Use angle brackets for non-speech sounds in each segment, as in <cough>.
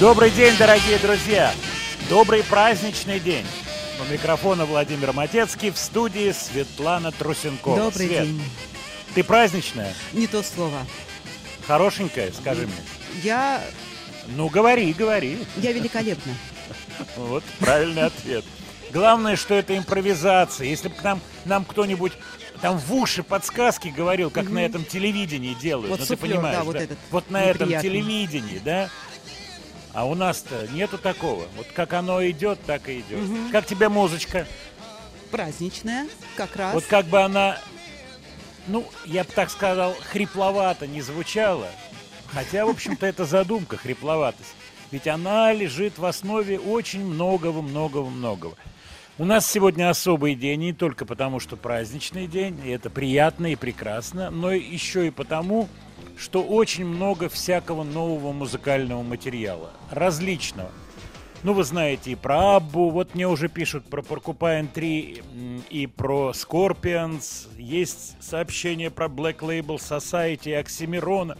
Добрый день, дорогие друзья! Добрый праздничный день! У микрофона Владимир Матецкий, в студии Светлана Трусенкова. Добрый Свет, день. ты праздничная? Не то слово. Хорошенькая, скажи мне. Я, Ну, говори, говори. я великолепна. Вот правильный ответ. Главное, что это импровизация. Если бы к нам, нам кто-нибудь там в уши подсказки говорил, как на этом телевидении делают. Вот ну, суфлер, ты понимаешь, да, вот этот Вот на этом телевидении, да? А у нас-то нету такого. Вот как оно идет, так и идет. Как тебе музычка? Праздничная, как раз. Вот как бы она, ну, я бы так сказал, хрипловато не звучала. Хотя, в общем-то, это задумка, хрипловатость. Ведь она лежит в основе очень многого-многого-многого. У нас сегодня особый день не только потому, что праздничный день, и это приятно и прекрасно, но еще и потому, что очень много всякого нового музыкального материала, различного. Ну, вы знаете и про Аббу, вот мне уже пишут про Porcupine 3 м, и про Scorpions, есть сообщение про Black Label Society и Оксимирона.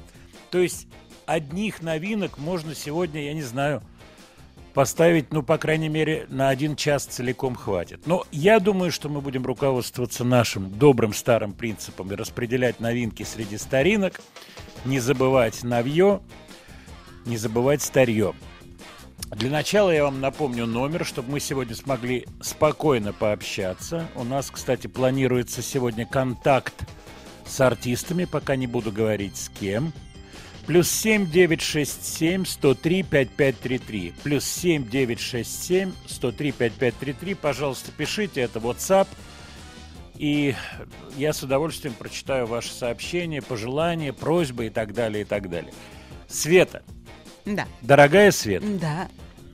То есть одних новинок можно сегодня, я не знаю, поставить, ну, по крайней мере, на один час целиком хватит. Но я думаю, что мы будем руководствоваться нашим добрым старым принципом и распределять новинки среди старинок, не забывать новье, не забывать старье. Для начала я вам напомню номер, чтобы мы сегодня смогли спокойно пообщаться. У нас, кстати, планируется сегодня контакт с артистами, пока не буду говорить с кем. Плюс 7 967 103 5533. Плюс 7 967 103 5533. Пожалуйста, пишите, это WhatsApp. И я с удовольствием прочитаю ваши сообщения, пожелания, просьбы и так далее, и так далее. Света, Да. дорогая Света, Да.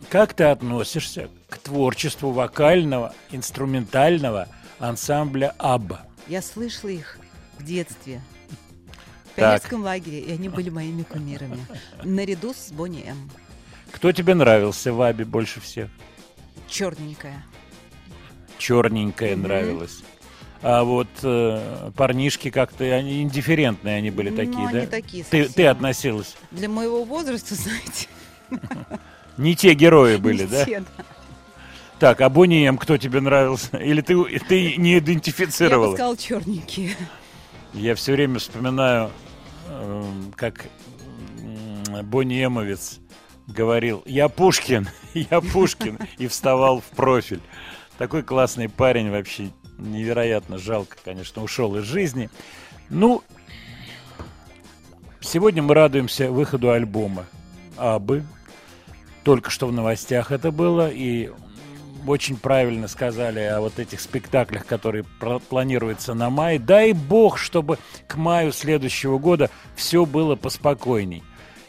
как ты относишься к творчеству вокального, инструментального ансамбля Абба? Я слышала их в детстве. В Так. пионерском лагере, и они были моими кумирами. Наряду с Бонни М. Кто тебе нравился в Абе больше всех? Черненькая. Черненькая нравилась. А вот э, парнишки как-то, они индифферентные они были Ну, такие, они да? такие ты, ты относилась. Для моего возраста, <laughs> знаете, Не те герои были, не да? те, да. Так, а Бонни М кто тебе нравился? Или ты, ты не Я бы сказала черненькие. Я все время вспоминаю, эм, как Бонни Эмовец говорил, я Пушкин, <laughs> я Пушкин, и вставал в профиль. Такой классный парень вообще, невероятно жалко, конечно, ушел из жизни. Ну, сегодня мы радуемся выходу альбома Абы. Только что в новостях это было, и очень правильно сказали о вот этих спектаклях, которые планируются на май. Дай бог, чтобы к маю следующего года все было поспокойней.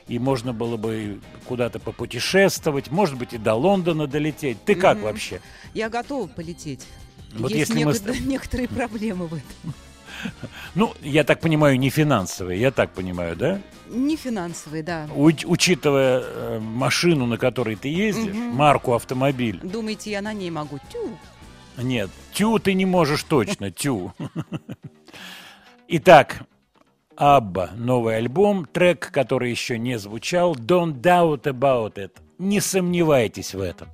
И можно было бы куда-то попутешествовать, может быть, и до Лондона долететь. Ты как Мгм. вообще? Я готова полететь. Вот Есть если мы с- некотор- <laughs> некоторые проблемы в этом. Ну, я так понимаю, не финансовые, я так понимаю, да? Не финансовые, да. Уч- учитывая э, машину, на которой ты ездишь, Мгм. марку автомобиль. Думаете, я на ней могу? Тю. Нет, тю ты не можешь точно, тю. Итак, Абба, новый альбом, трек, который еще не звучал, Don't Doubt About It. Не сомневайтесь в этом.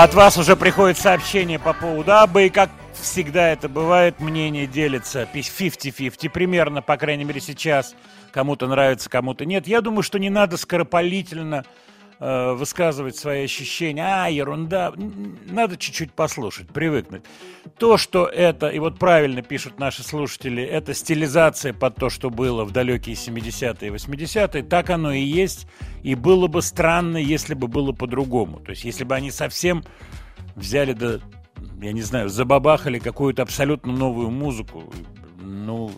От вас уже приходит сообщение по поводу Абы, и как всегда это бывает, мнение делится 50-50 примерно, по крайней мере сейчас. Кому-то нравится, кому-то нет. Я думаю, что не надо скоропалительно э, высказывать свои ощущения. А, ерунда. Надо чуть-чуть послушать, привыкнуть. То, что это, и вот правильно пишут наши слушатели, это стилизация под то, что было в далекие 70-е и 80-е, так оно и есть. И было бы странно, если бы было по-другому. То есть, если бы они совсем взяли, да, я не знаю, забабахали какую-то абсолютно новую музыку, ну,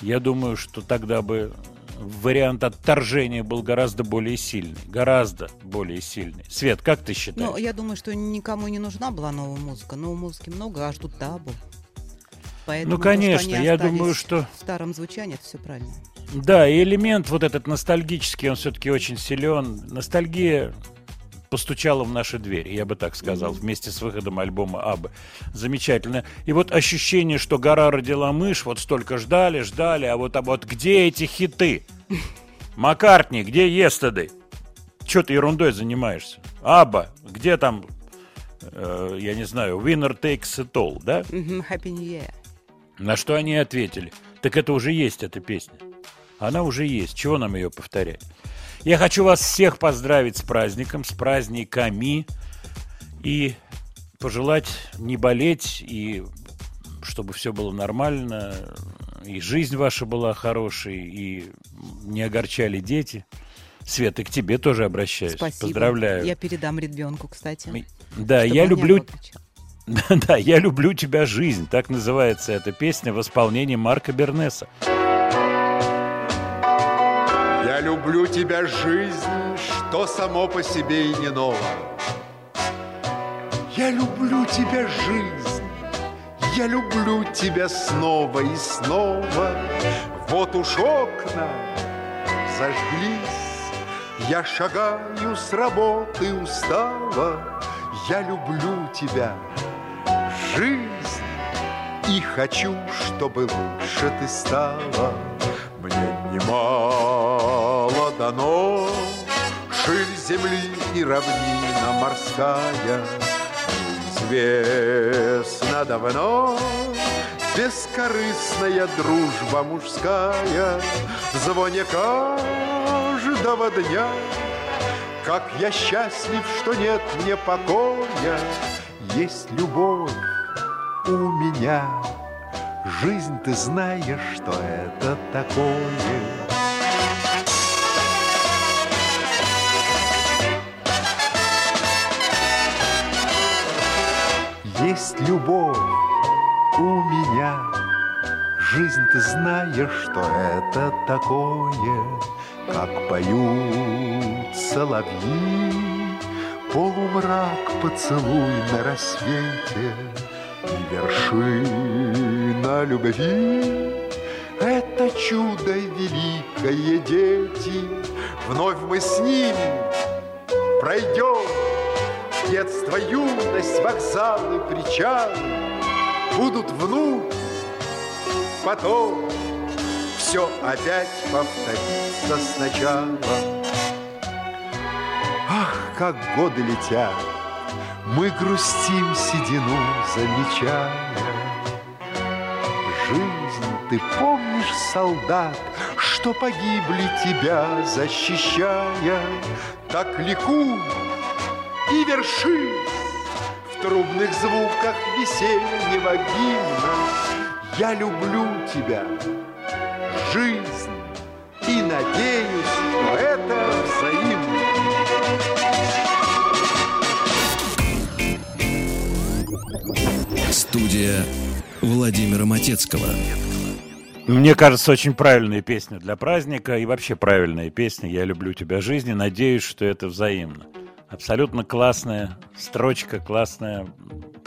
я думаю, что тогда бы вариант отторжения был гораздо более сильный. Гораздо более сильный. Свет, как ты считаешь? Ну, я думаю, что никому не нужна была новая музыка. Новой музыки много, а ждут табу. Поэтому ну, конечно, то, я думаю, что... В старом звучании это все правильно. Да, и элемент вот этот ностальгический, он все-таки очень силен. Ностальгия постучала в наши двери, я бы так сказал, вместе с выходом альбома Абы. Замечательно. И вот ощущение, что гора родила мышь, вот столько ждали, ждали, а вот, а вот где эти хиты? Маккартни, где Естеды? Че ты ерундой занимаешься? Аба, где там, э, я не знаю, Winner Takes It All, да? Happy New Year. На что они ответили? Так это уже есть, эта песня. Она уже есть. Чего нам ее повторять? Я хочу вас всех поздравить с праздником, с праздниками и пожелать не болеть и чтобы все было нормально, и жизнь ваша была хорошей, и не огорчали дети. Света, к тебе тоже обращаюсь. Спасибо. Поздравляю. Я передам ребенку, кстати. Да, я люблю... <laughs> Да, я люблю тебя жизнь. Так называется эта песня в исполнении Марка Бернеса. Я люблю тебя, жизнь, что само по себе и не ново. Я люблю тебя, жизнь, я люблю тебя снова и снова. Вот уж окна, зажглись. Я шагаю с работы устава, Я люблю тебя, жизнь, И хочу, чтобы лучше ты стала. Немало дано, Ширь земли и равнина морская, Известно давно, Бескорыстная дружба мужская. В звоне каждого дня. Как я счастлив, что нет мне покоя. Есть любовь у меня Жизнь, ты знаешь, что это такое. Есть любовь у меня. Жизнь, ты знаешь, что это такое. Как поют соловьи Полумрак поцелуй на рассвете. И вершина любви. Это чудо великое, дети. Вновь мы с ними пройдем Детство, юность, вокзалы, причалы. Будут вновь, потом Все опять повторится сначала. Ах, как годы летят Мы грустим седину, замечая Жизнь, ты помнишь, солдат Что погибли тебя, защищая? Так ликуй и вершись В трубных звуках весеннего гимна. Я люблю тебя, жизнь И надеюсь, что это взаимно. Студия Владимира Матецкого. Мне кажется, очень правильная песня для праздника и вообще правильная песня «Я люблю тебя, жизнь» и надеюсь, что это взаимно. Абсолютно классная строчка, классная,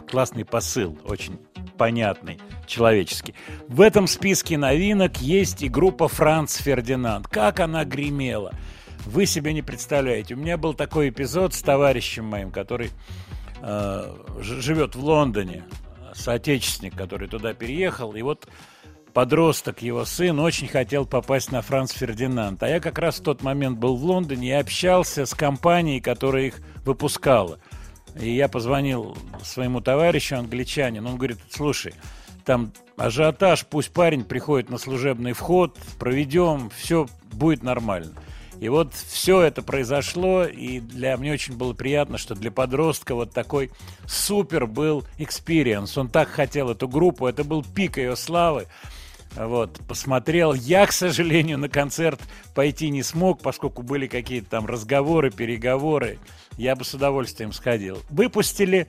классный посыл, очень понятный, человеческий. В этом списке новинок есть и группа «Франц Фердинанд». Как она гремела! Вы себе не представляете. У меня был такой эпизод с товарищем моим, который э, живет в Лондоне, соотечественник, который туда переехал. И вот подросток, его сын, очень хотел попасть на Франц Фердинанд. А я как раз в тот момент был в Лондоне и общался с компанией, которая их выпускала. И я позвонил своему товарищу, англичанину, он говорит, слушай, там ажиотаж, пусть парень приходит на служебный вход, проведем, все будет нормально. И вот все это произошло, и для мне очень было приятно, что для подростка вот такой супер был experience. Он так хотел эту группу, это был пик ее славы. Вот, посмотрел. Я, к сожалению, на концерт пойти не смог, поскольку были какие-то там разговоры, переговоры. Я бы с удовольствием сходил. Выпустили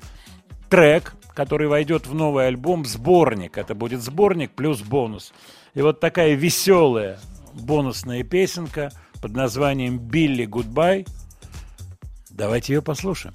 трек, который войдет в новый альбом, сборник. Это будет сборник плюс бонус. И вот такая веселая бонусная песенка под названием «Billy Goodbye». Давайте ее послушаем.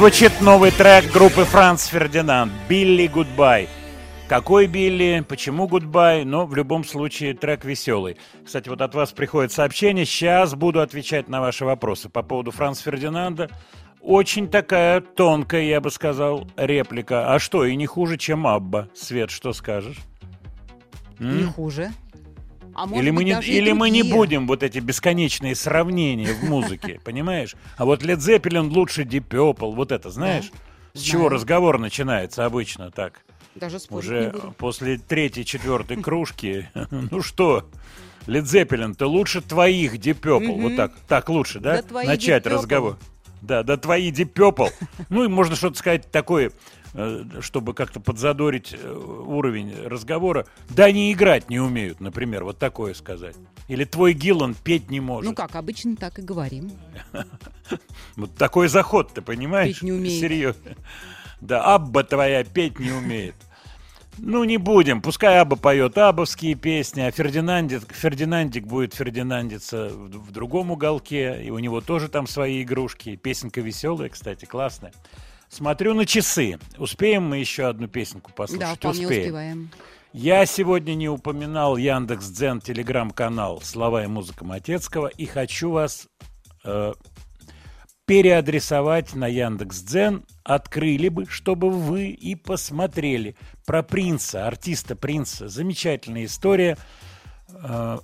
Звучит новый трек группы Franz Ferdinand «Billy Goodbye». Какой Billy, почему Goodbye, но в любом случае трек веселый. Кстати, вот от вас приходит сообщение, сейчас буду отвечать на ваши вопросы по поводу Франц Фердинанда. Очень такая тонкая, я бы сказал, реплика. А что, и не хуже, чем Абба. Свет, что скажешь? Не хуже. А может Или мы, быть, не, даже и или мы не будем вот эти бесконечные сравнения в музыке, <laughs> понимаешь? А вот Led Zeppelin лучше Deep Purple, вот это, знаешь? С чего разговор начинается обычно так? Даже не Уже после третьей, четвертой <laughs> кружки. <laughs> Ну что, Led Zeppelin, ты лучше твоих Deep Purple. Вот так, так лучше, да? Начать разговор. Да, да твои Deep Purple. Ну и можно что-то сказать такое, чтобы как-то подзадорить э, уровень разговора. Да они играть не умеют, например, вот такое сказать. Или твой Гиллан петь не может. Ну как, обычно так и говорим. <laughs> Вот такой заход, ты понимаешь? Петь не умеет. Серьезно. Да, Абба твоя петь не умеет. Ну, не будем. Пускай Абба поет абовские песни, а Фердинандик, Фердинандик будет фердинандиться в, в другом уголке, и у него тоже там свои игрушки. Песенка веселая, кстати, классная. Смотрю на часы. Успеем мы еще одну песенку послушать? Да, вполне Успеем. успеваем. Я сегодня не упоминал Яндекс Дзен телеграм-канал «Слова и музыка Матецкого» и хочу вас э, переадресовать на Яндекс Дзен. Открыли бы, чтобы вы и посмотрели про принца, артиста принца. Замечательная история э,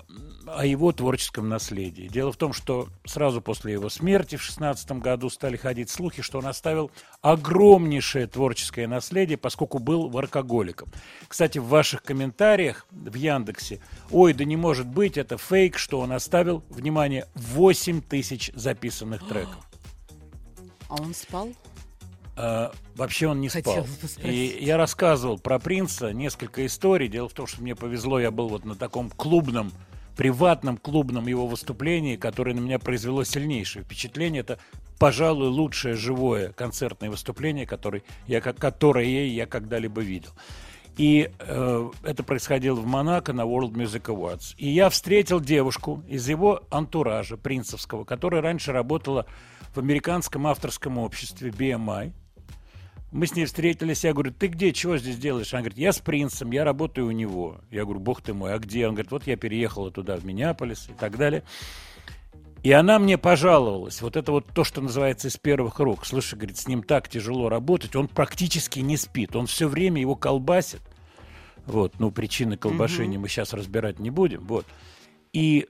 о его творческом наследии. Дело в том, что сразу после его смерти в 16 году стали ходить слухи, что он оставил огромнейшее творческое наследие, поскольку был воркоголиком. Кстати, в ваших комментариях в Яндексе, ой, да не может быть, это фейк, что он оставил, внимание, 8 тысяч записанных треков. А он спал? А, вообще он не спал. И я рассказывал про принца несколько историй. Дело в том, что мне повезло, я был вот на таком клубном, приватном клубном его выступлении, которое на меня произвело сильнейшее впечатление. Это, пожалуй, лучшее живое концертное выступление, которое я, которое я когда-либо видел. И э, это происходило в Монако на World Music Awards. И я встретил девушку из его антуража принцевского, которая раньше работала в американском авторском обществе BMI. Мы с ней встретились, я говорю, ты где, чего здесь делаешь? Она говорит, я с принцем, я работаю у него. Я говорю, бог ты мой, а где? Он говорит, вот я переехала туда, в Миннеаполис и так далее. И она мне пожаловалась, вот это вот то, что называется из первых рук. Слушай, говорит, с ним так тяжело работать, он практически не спит, он все время его колбасит. Вот, ну, причины колбашения мы сейчас разбирать не будем, вот. И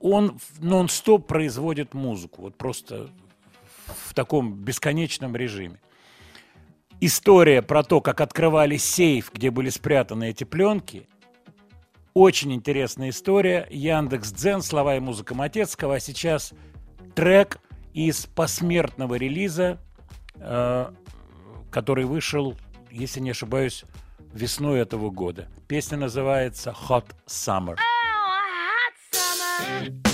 он нон-стоп производит музыку, вот просто в таком бесконечном режиме. История про то, как открывали сейф, где были спрятаны эти пленки, очень интересная история. Яндекс Дзен, слова и музыка Матецкого. А сейчас трек из посмертного релиза, э, который вышел, если не ошибаюсь, весной этого года. Песня называется Hot Summer. Anybody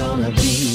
gonna be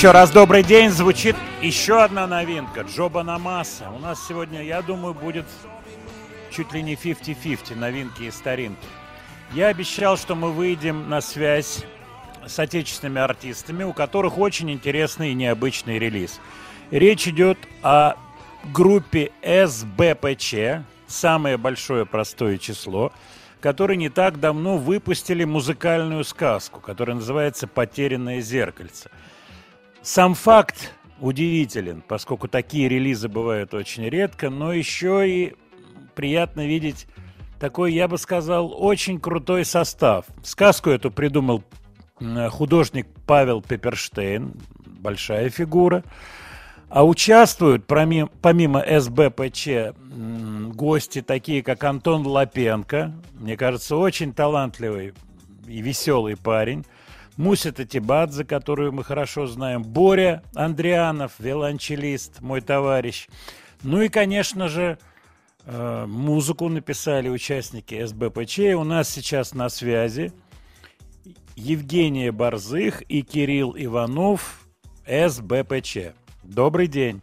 Еще раз добрый день. Звучит еще одна новинка. Джоба Намаса. У нас сегодня, я думаю, будет чуть ли не 50-50 новинки и старинки. Я обещал, что мы выйдем на связь с отечественными артистами, у которых очень интересный и необычный релиз. Речь идет о группе СБПЧ, самое большое простое число, которые не так давно выпустили музыкальную сказку, которая называется «Потерянное зеркальце». Сам факт удивителен, поскольку такие релизы бывают очень редко, но еще и приятно видеть такой, я бы сказал, очень крутой состав. Сказку эту придумал художник Павел Пепперштейн, большая фигура. А участвуют, проми- помимо СБПЧ, гости такие, как Антон Лапенко, мне кажется, очень талантливый и веселый парень. Муся Татибадзе, которую мы хорошо знаем. Боря Андрианов, виолончелист, мой товарищ. Ну и, конечно же, э, музыку написали участники СБПЧ. У нас сейчас на связи Евгения Борзых и Кирилл Иванов, СБПЧ. Добрый день.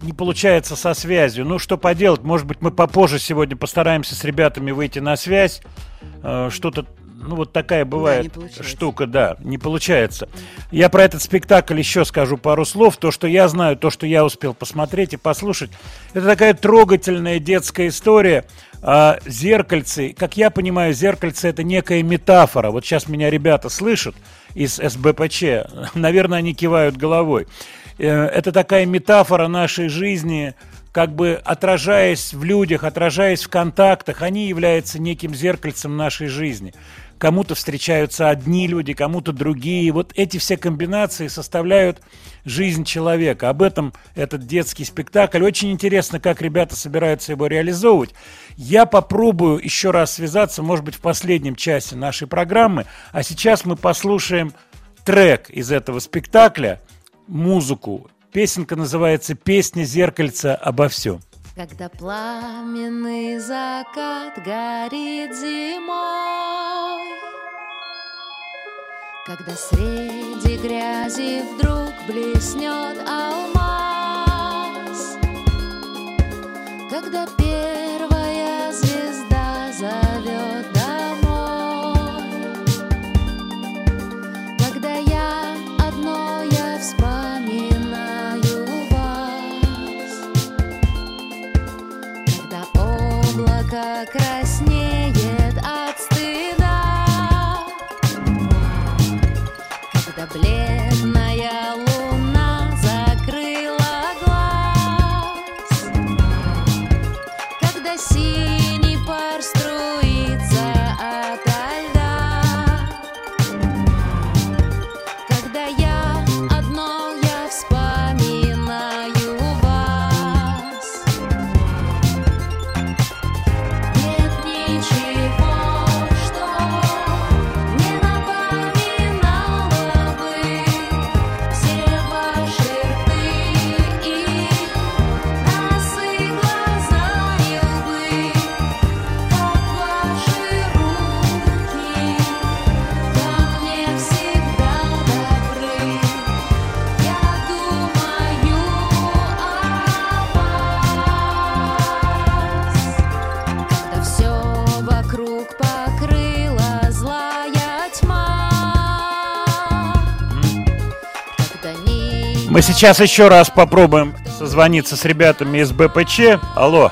Не получается со связью. Ну, что поделать, может быть, мы попозже сегодня постараемся с ребятами выйти на связь. Э, Что-то, ну, вот такая бывает получается. штука, да, не получается. Я про этот спектакль еще скажу пару слов. То, что я знаю, то, что я успел посмотреть и послушать, это такая трогательная детская история А зеркальце, как я понимаю, зеркальце это некая метафора. Вот сейчас меня ребята слышат из СБПЧ, <laughs> наверное, они кивают головой. Э, Это такая метафора нашей жизни, как бы отражаясь в людях, отражаясь в контактах, они являются неким зеркальцем нашей жизни. Кому-то встречаются одни люди, кому-то другие. Вот эти все комбинации составляют жизнь человека. Об этом этот детский спектакль. Очень интересно, как ребята собираются его реализовывать. Я попробую еще раз связаться, может быть, в последнем часе нашей программы. А сейчас мы послушаем трек из этого спектакля, музыку. Песенка называется «Песня зеркальца обо всем». Когда пламенный закат горит зимой. Когда среди грязи вдруг блеснет алмаз. Когда первая Мы сейчас еще раз попробуем созвониться с ребятами из БПЧ. Алло,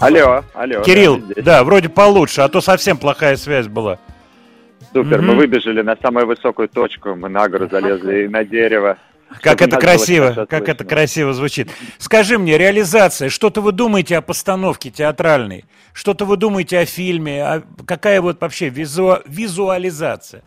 Алло, алло. Кирилл, да, да, вроде получше, а то совсем плохая связь была. Супер, мы Мгм. выбежали на самую высокую точку, мы на гору залезли и на дерево. Как это красиво, как это слышно. красиво звучит. Скажи мне, реализация, что-то вы думаете о постановке театральной? Что-то вы думаете о фильме? А какая вот вообще визу- визуализация?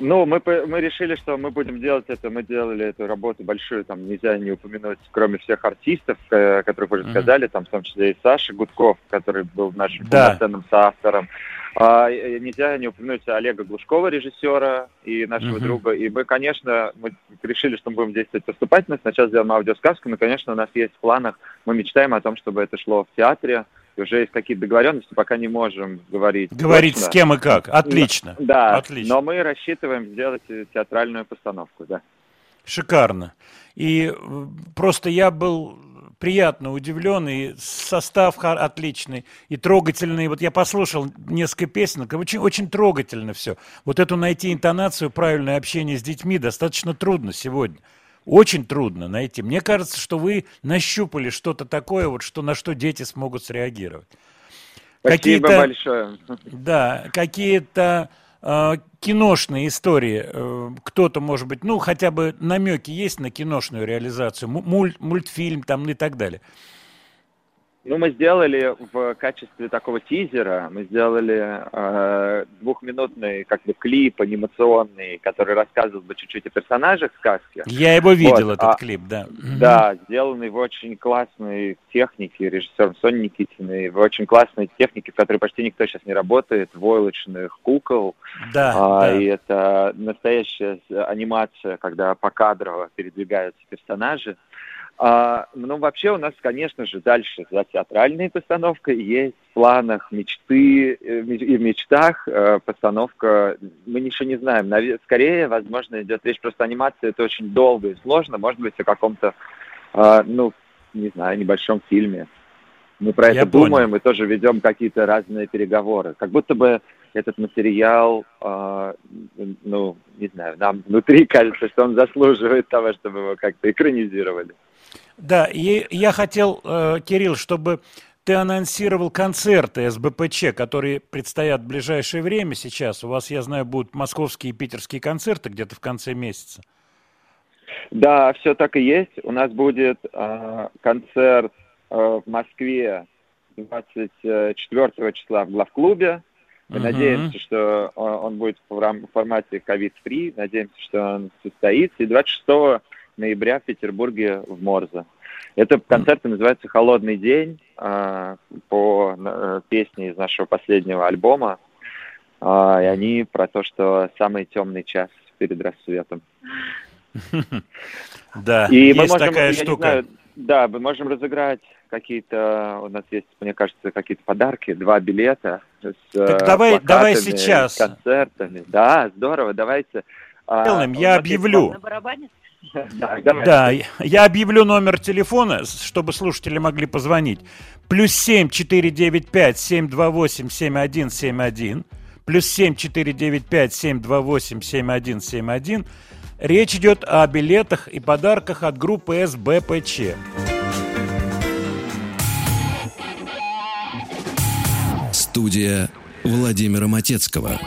Ну, мы, мы решили, что мы будем делать это, мы делали эту работу большую, там нельзя не упомянуть, кроме всех артистов, э, которых уже Мгм. сказали, там в том числе и Саша Гудков, который был нашим Да. полноценным соавтором. А, нельзя не упомянуть Олега Глушкова, режиссера и нашего Мгм. друга. И мы, конечно, мы решили, что мы будем действовать поступательно. Сначала сделаем аудиосказку, но, конечно, у нас есть в планах, мы мечтаем о том, чтобы это шло в театре. Уже есть какие-то договоренности, пока не можем говорить. Говорить точно. с кем и как. Отлично. Да, Отлично. но мы рассчитываем сделать театральную постановку, да. Шикарно. И э, просто я был приятно удивлен, и состав отличный, и трогательный. Вот я послушал несколько песен, очень, очень трогательно все. Вот эту найти интонацию, правильное общение с детьми достаточно трудно сегодня. Очень трудно найти. Мне кажется, что вы нащупали что-то такое, вот что, на что дети смогут среагировать. Спасибо Какие-то- большое. Да, какие-то э, киношные истории. э, кто-то, может быть, ну, хотя бы намеки есть на киношную реализацию, му- муль- мультфильм там и так далее. Ну, мы сделали в качестве такого тизера, мы сделали э, двухминутный как бы клип анимационный, который рассказывал бы чуть-чуть о персонажах сказки. Я его видел, Вот, этот а- клип, да. Да, сделанный в очень классной технике режиссером Соней Никитиной, в очень классной технике, в которой почти никто сейчас не работает, войлочных кукол. Да, А, да. И это настоящая анимация, когда покадрово передвигаются персонажи. А, ну, вообще у нас, конечно же, дальше за театральной постановкой есть в планах мечты э, и в мечтах э, постановка, мы ничего не знаем. Скорее, возможно, идет речь просто анимация, это очень долго и сложно, может быть, о каком-то, а, ну, не знаю, небольшом фильме. Мы про Я это понял. думаем и тоже ведем какие-то разные переговоры. Как будто бы этот материал, а, ну, не знаю, нам внутри кажется, что он заслуживает того, чтобы его как-то экранизировали. Да, и я хотел, э, Кирилл, чтобы ты анонсировал концерты СБПЧ, которые предстоят в ближайшее время сейчас. У вас, я знаю, будут московские и питерские концерты где-то в конце месяца. Да, все так и есть. У нас будет э, концерт э, в Москве 24 числа в главклубе. Мы Мгм. надеемся, что он, он будет в рам- в формате ковид-фри. Надеемся, что он состоится. И 26 ноября в Петербурге в Морзе. Это концерт называется «Холодный день» э, по песне из нашего последнего альбома. А, и они про то, что самый темный час перед рассветом. <laughs> Да, И мы есть можем, такая штука. знаю, да, мы можем разыграть какие-то, у нас есть, мне кажется, какие-то подарки, два билета с Так э, давай- давай плакатами, сейчас. с концертами. Да, здорово, давайте. А, Делаем, у я нас есть объявлю. <laughs> Да, я объявлю номер телефона, чтобы слушатели могли позвонить. Плюс семь четыре девять пять семь два восемь семь один семь один. Плюс семь четыре девять пять семь два восемь семь один семь один. Речь идет о билетах и подарках от группы СБПЧ. Студия Владимира Матецкого.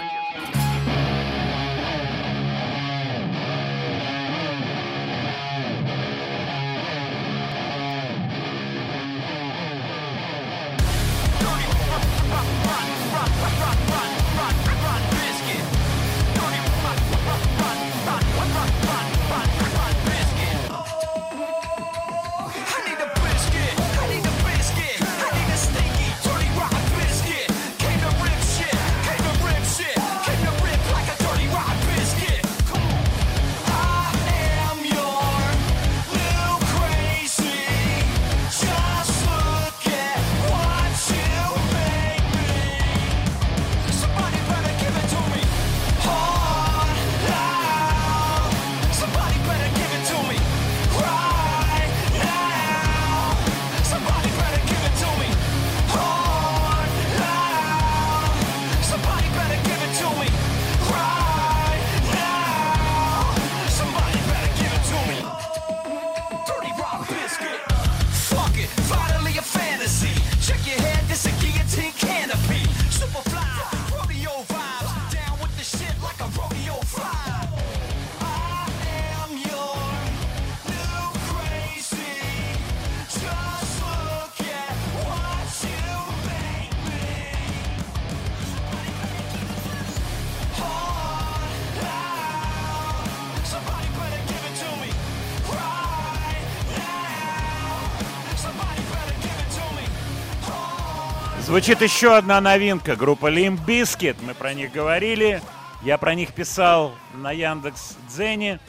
Звучит еще одна новинка. Группа Limp Bizkit. Мы про них говорили. Я про них писал на Яндекс Дзене.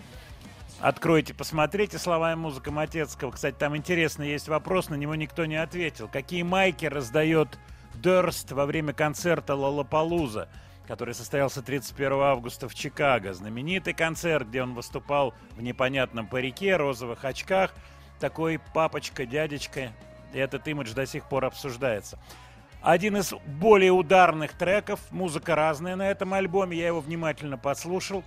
Откройте, посмотрите слова и музыка Матецкого. Кстати, там интересный есть вопрос, на него никто не ответил. Какие майки раздает Дерст во время концерта Лолапалуза, который состоялся 31 августа в Чикаго? Знаменитый концерт, где он выступал в непонятном парике, розовых очках. Такой папочка, дядечка. И этот имидж до сих пор обсуждается. Один из более ударных треков. Музыка разная на этом альбоме. Я его внимательно подслушал.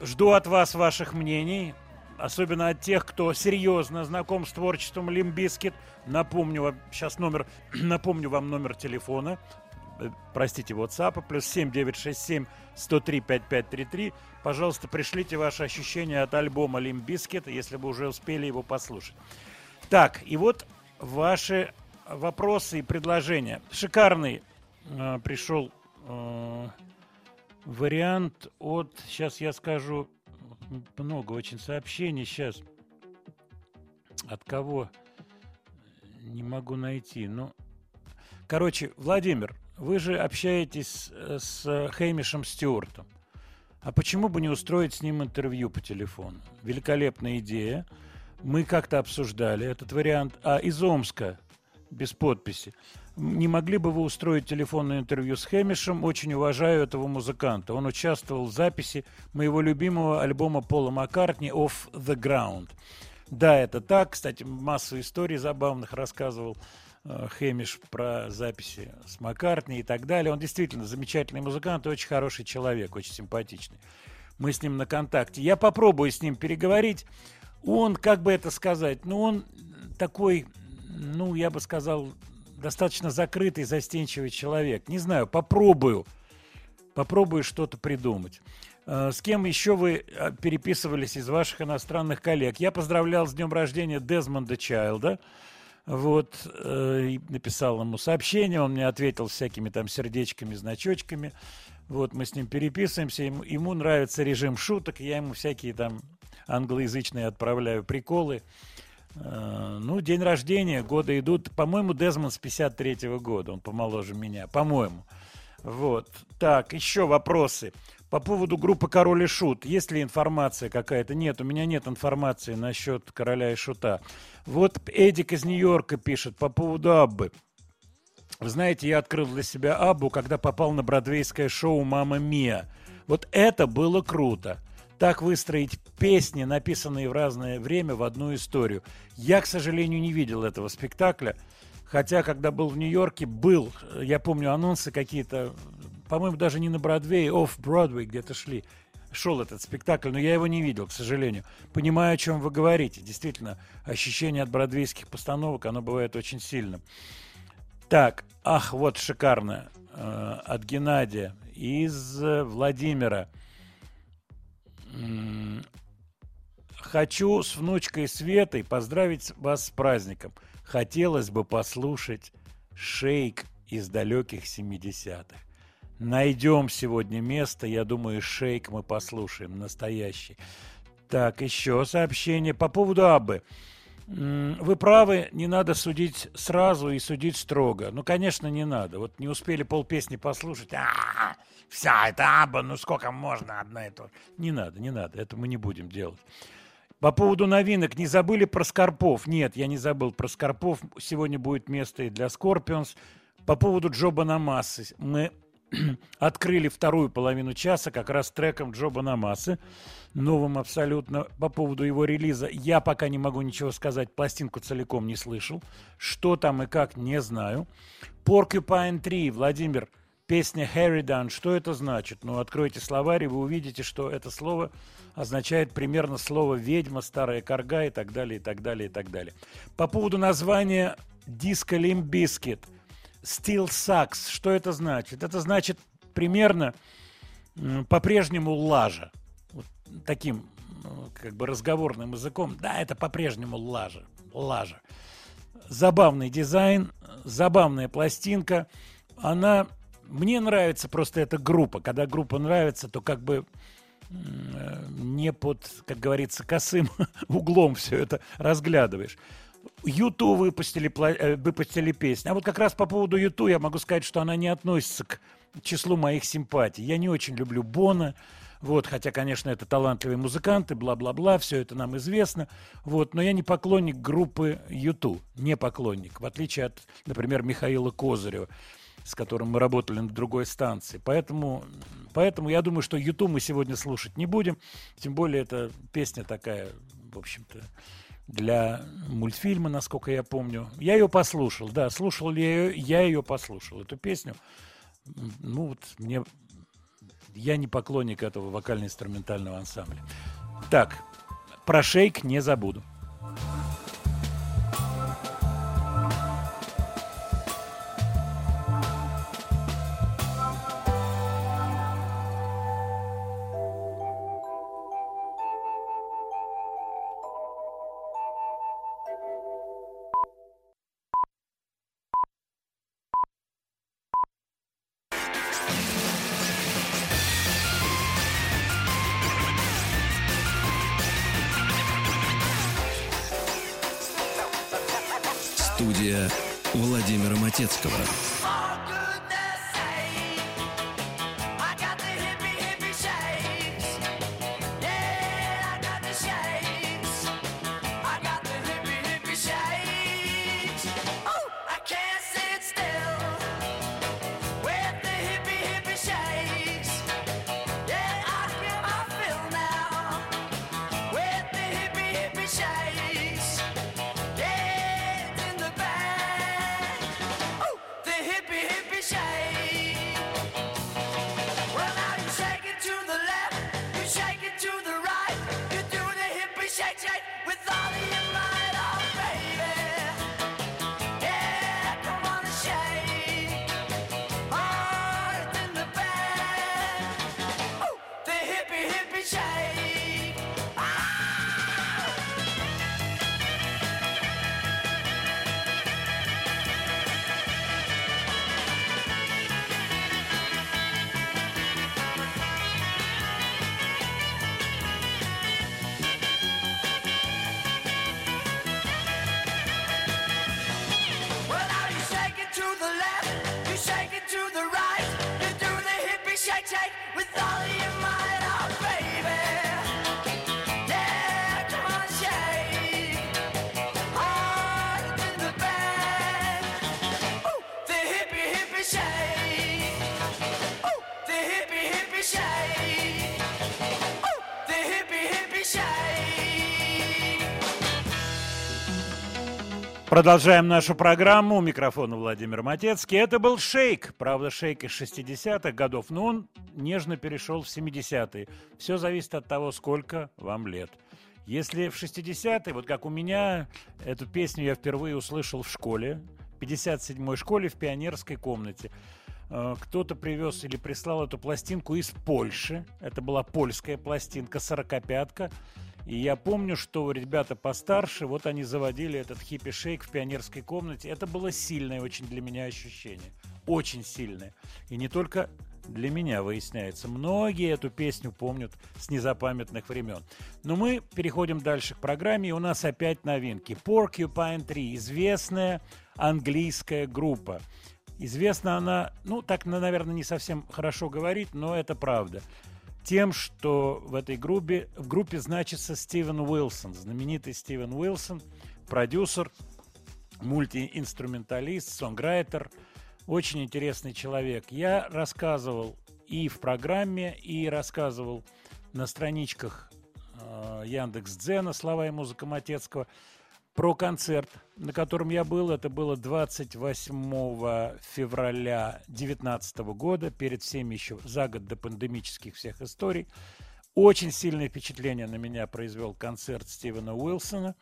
Жду от вас ваших мнений, особенно от тех, кто серьезно знаком с творчеством Limp Bizkit. Напомню вам сейчас номер, <clears throat> напомню вам номер телефона. э, Простите, WhatsApp, плюс 7967 103 5533. Пожалуйста, пришлите ваши ощущения от альбома Limp Bizkit, если вы уже успели его послушать. Так, и вот ваши вопросы и предложения. Шикарный э, пришел э, вариант от, сейчас я скажу, много очень сообщений сейчас. От кого? Не могу найти. Ну, короче, Владимир, вы же общаетесь э, с Хеймишем Стюартом. А почему бы не устроить с ним интервью по телефону? Великолепная идея. Мы как-то обсуждали этот вариант. А из Омска, без подписи, не могли бы вы устроить телефонное интервью с Хэмишем? Очень уважаю этого музыканта. Он участвовал в записи моего любимого альбома Пола Маккартни «Off the Ground». Да, это так. Кстати, массу историй забавных рассказывал э, Хэмиш про записи с Маккартни и так далее. Он действительно замечательный музыкант и очень хороший человек, очень симпатичный. Мы с ним на контакте. Я попробую с ним переговорить. Он, как бы это сказать, ну, он такой, ну, я бы сказал, достаточно закрытый, застенчивый человек. Не знаю, попробую. Попробую что-то придумать. Э, С кем еще вы э, переписывались из ваших иностранных коллег? Я поздравлял с днем рождения Дезмонда Чайлда. Вот, э, написал ему сообщение, он мне ответил всякими там сердечками, значочками. Вот, мы с ним переписываемся, ему, ему нравится режим шуток, я ему всякие там англоязычные отправляю приколы. Э, Ну, день рождения, годы идут. По-моему, Дезмонд с 53 года, он помоложе меня, по-моему. Вот. Так, еще вопросы. По поводу группы «Король и Шут». Есть ли информация какая-то? Нет, у меня нет информации насчет «Короля и Шута». Вот Эдик из Нью-Йорка пишет по поводу Аббы. Вы знаете, я открыл для себя Аббу, когда попал на бродвейское шоу «Мама Мия». Вот это было круто. Так выстроить песни, написанные в разное время, в одну историю. Я, к сожалению, не видел этого спектакля. Хотя, когда был в Нью-Йорке, был, э, я помню, анонсы какие-то, по-моему, даже не на Бродвее, оф-Бродвей где-то шли. Шел этот спектакль, но я его не видел, к сожалению. Понимаю, о чем вы говорите. Действительно, ощущение от бродвейских постановок, оно бывает очень сильным. Так, ах, вот шикарно. Э, От Геннадия из э, Владимира. Хочу с внучкой Светой поздравить вас с праздником. Хотелось бы послушать шейк из далеких 70-х. Найдем сегодня место, я думаю, шейк мы послушаем, настоящий. Так, еще сообщение по поводу Аббы. М, Вы правы, не надо судить сразу и судить строго. Ну, конечно, не надо. Вот не успели полпесни послушать. А, вся это Абба, ну сколько можно одно и то же». Не надо, не надо, это мы не будем делать. По поводу новинок, не забыли про Скорпов? Нет, я не забыл про Скорпов. Сегодня будет место и для Скорпионс. По поводу Джо Бонамассы. Мы <clears throat> открыли вторую половину часа как раз треком Джо Бонамассы. Новым абсолютно. По поводу его релиза я пока не могу ничего сказать. Пластинку целиком не слышал. Что там и как, не знаю. Porcupine 3, Владимир, песня Harridan. Что это значит? Ну, откройте словарь, и вы увидите, что это слово означает примерно слово «ведьма», «старая корга» и так далее, и так далее, и так далее. По поводу названия диска Limbiskit Still Sucks. Что это значит? Это значит примерно по-прежнему лажа. Вот таким ну, как бы разговорным языком. Да, это по-прежнему лажа. Лажа. Забавный дизайн, забавная пластинка. Она... Мне нравится просто эта группа. Когда группа нравится, то как бы э, не под, как говорится, косым <laughs> углом все это разглядываешь. Юту выпустили, э, выпустили песню. А вот как раз по поводу Юту я могу сказать, что она не относится к числу моих симпатий. Я не очень люблю Бона, вот, хотя, конечно, это талантливые музыканты, бла-бла-бла, все это нам известно, вот, но я не поклонник группы Юту, не поклонник, в отличие от, например, Михаила Козырева, с которым мы работали на другой станции. Поэтому, поэтому я думаю, что Юту мы сегодня слушать не будем, тем более эта песня такая, в общем-то, для мультфильма, насколько я помню. Я ее послушал, да, слушал ли я ее, я ее послушал, эту песню. Ну, вот мне... Я не поклонник этого вокально-инструментального ансамбля. Так, про шейк не забуду. Студия Продолжаем нашу программу. У микрофона Владимир Матецкий. Это был шейк. Правда, шейк из 60-х годов, но он нежно перешел в 70-е. Все зависит от того, сколько вам лет. Если в 60-е, вот как у меня, эту песню я впервые услышал в школе, в 57-й школе в пионерской комнате. Э, Кто-то привез или прислал эту пластинку из Польши. Это была польская пластинка, сорокопятка. И я помню, что ребята постарше, вот они заводили этот хиппи-шейк в пионерской комнате. Это было сильное очень для меня ощущение. Очень сильное. И не только для меня, выясняется. Многие эту песню помнят с незапамятных времен. Но мы переходим дальше к программе, и у нас опять новинки. Porcupine 3, известная английская группа. Известна она, ну, так, наверное, не совсем хорошо говорить, но это правда. Тем, что в этой группе, в группе значится Стивен Уилсон, знаменитый Стивен Уилсон, продюсер, мультиинструменталист, сонграйтер, очень интересный человек. Я рассказывал и в программе, и рассказывал на страничках э, Яндекс Дзена «Слова и музыка Матецкого» про концерт, на котором я был. Это было 28 февраля 2019 года, перед всеми еще за год до пандемических всех историй. Очень сильное впечатление на меня произвел концерт Стивена Уилсона.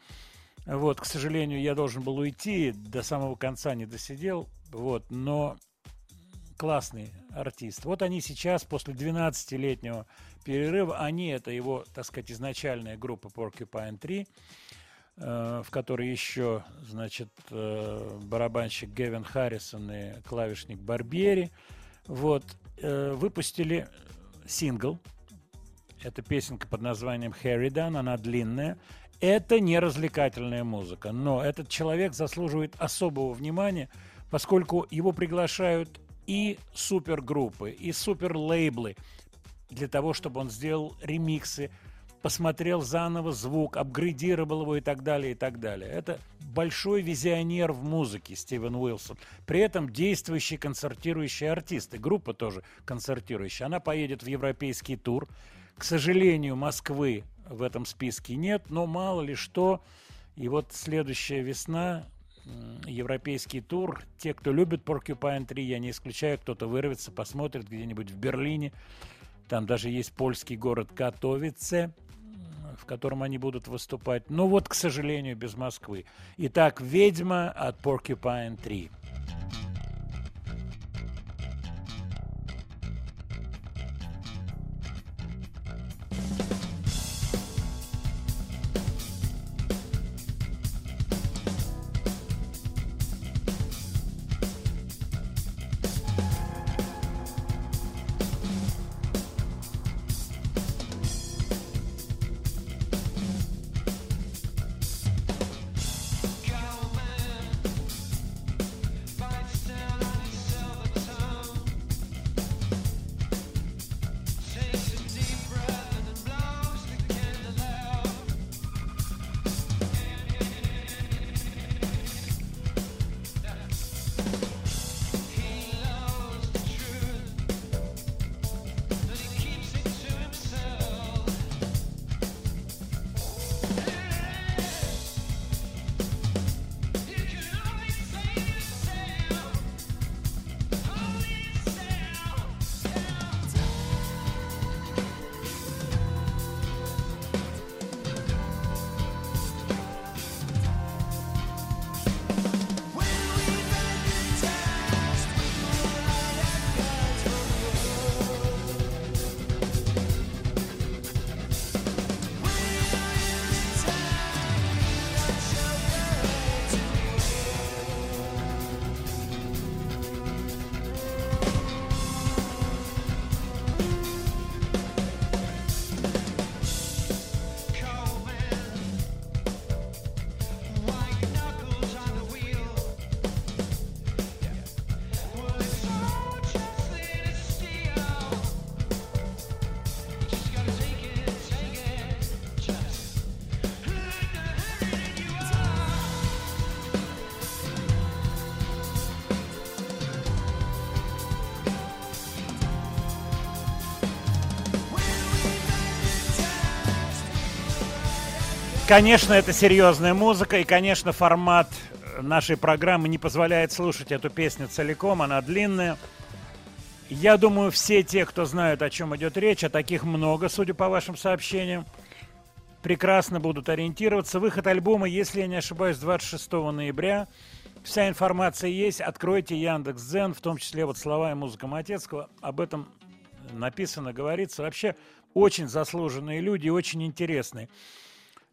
Вот, к сожалению, я должен был уйти, до самого конца не досидел, вот, но классный артист. Вот они сейчас, после 12-летнего перерыва, они, это его, так сказать, изначальная группа Porcupine 3, э, в которой еще, значит, э, барабанщик Гевин Харрисон и клавишник Барбери, вот, э, выпустили сингл. Это песенка под названием «Harridan», она длинная. Это не развлекательная музыка, но этот человек заслуживает особого внимания, поскольку его приглашают и супергруппы, и суперлейблы для того, чтобы он сделал ремиксы, посмотрел заново звук, апгрейдировал его и так далее, и так далее. Это большой визионер в музыке Стивен Уилсон. При этом действующий концертирующий артист. И группа тоже концертирующая. Она поедет в европейский тур. К сожалению, Москвы в этом списке нет, но мало ли что. И вот следующая весна, европейский тур. Те, кто любит Porcupine 3, я не исключаю, кто-то вырвется, посмотрит где-нибудь в Берлине. Там даже есть польский город Катовице, в котором они будут выступать. Но вот, к сожалению, без Москвы. Итак, «Ведьма» от Porcupine 3. Конечно, это серьезная музыка, и, конечно, формат нашей программы не позволяет слушать эту песню целиком, она длинная. Я думаю, все те, кто знают, о чем идет речь, а таких много, судя по вашим сообщениям, прекрасно будут ориентироваться. Выход альбома, если я не ошибаюсь, 26 ноября. Вся информация есть. Откройте Яндекс Дзен, в том числе вот слова и музыка Матецкого. Об этом написано, говорится. Вообще очень заслуженные люди, очень интересные.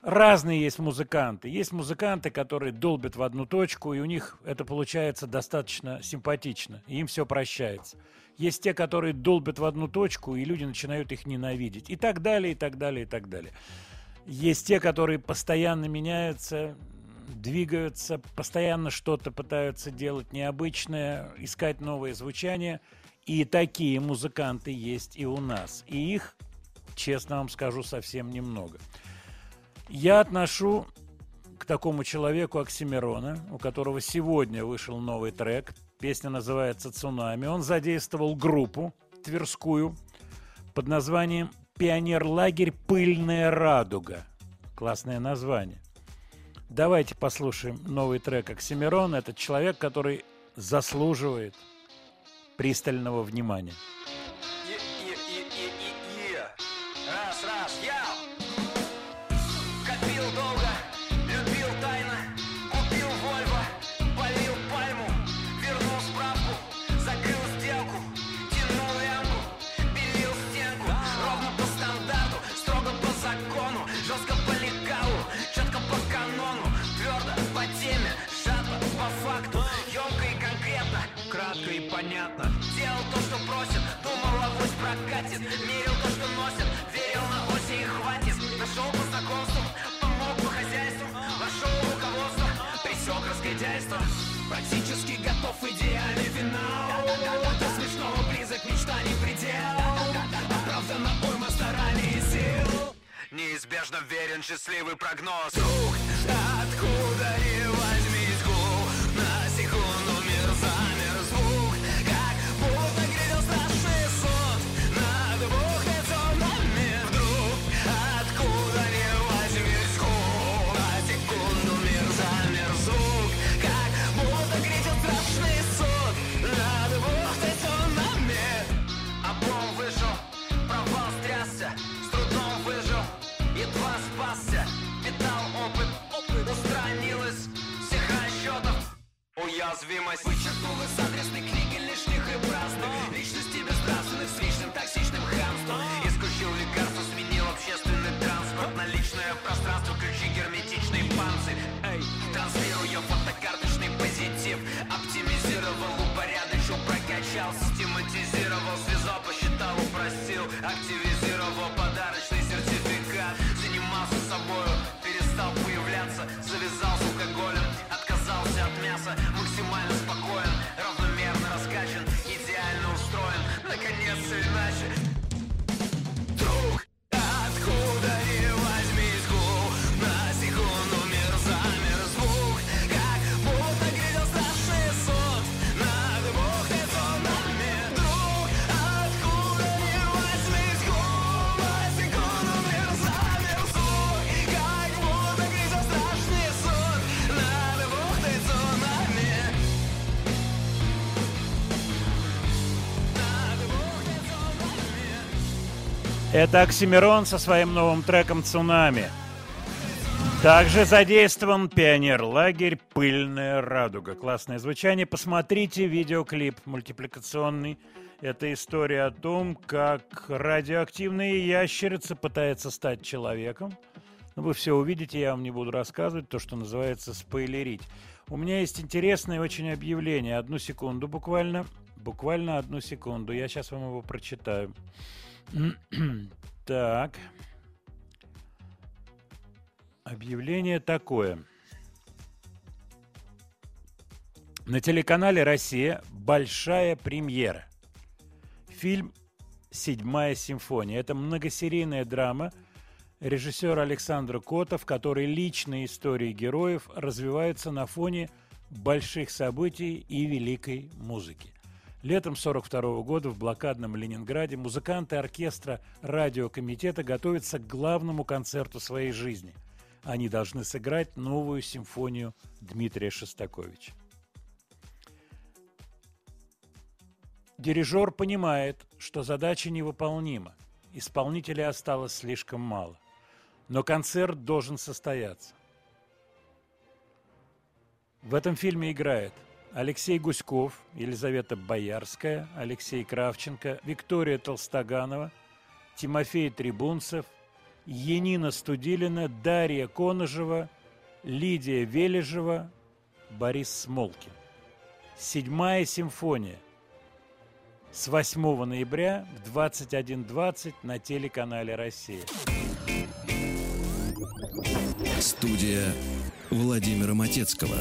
Разные есть музыканты. Есть музыканты, которые долбят в одну точку, и у них это получается достаточно симпатично, и им все прощается. Есть те, которые долбят в одну точку, и люди начинают их ненавидеть. И так далее, и так далее, и так далее. Есть те, которые постоянно меняются, двигаются, постоянно что-то пытаются делать необычное, искать новые звучания. И такие музыканты есть и у нас. И их, честно вам скажу, совсем немного. Я отношу к такому человеку Оксимирона, у которого сегодня вышел новый трек. Песня называется «Цунами». Он задействовал группу тверскую под названием «Пионерлагерь Пыльная радуга». Классное название. Давайте послушаем новый трек Оксимирона. Это человек, который заслуживает пристального внимания. Готов идеальный финал. До смешного близок, мечта не предел. Оправдана уйма стараний и сил Неизбежно верен счастливый прогноз. Друг, откуда ни Уязвимость Вычеркнул из адресной книги лишних и праздных. Личности безнравственных с личным токсичным хамством. Исключил лекарство, сменил общественный транспорт На личное пространство ключи герметичный панцирь Эй, транслируя фотокарточный позитив. Оптимизировал, упорядочил, прокачал Систематизировал, связал, посчитал, упростил Активизировал наконец все Это Оксимирон со своим новым треком «Цунами». Также задействован пионер-лагерь «Пыльная радуга». Классное звучание. Посмотрите видеоклип мультипликационный. Это история о том, как радиоактивная ящерица пытается стать человеком. Ну, вы все увидите, я вам не буду рассказывать, то, что называется спойлерить. У меня есть интересное очень объявление. Одну секунду буквально. Буквально одну секунду. Я сейчас вам его прочитаю. <clears throat> Так. Объявление такое. На телеканале «Россия» большая премьера. Фильм «Седьмая симфония». Это многосерийная драма режиссера Александра Кота, в которой личные истории героев развиваются на фоне больших событий и великой музыки. Летом 42 года в блокадном Ленинграде музыканты оркестра радиокомитета готовятся к главному концерту своей жизни – Они должны сыграть новую симфонию Дмитрия Шостаковича. Дирижер понимает, что задача невыполнима. Исполнителей осталось слишком мало. Но концерт должен состояться. В этом фильме играет Алексей Гуськов, Елизавета Боярская, Алексей Кравченко, Виктория Толстоганова, Тимофей Трибунцев, Енина Студилина, Дарья Коножева, Лидия Вележева, Борис Смолкин. Седьмая симфония. С 8 ноября в 21.20 на телеканале «Россия». Студия Владимира Матецкого.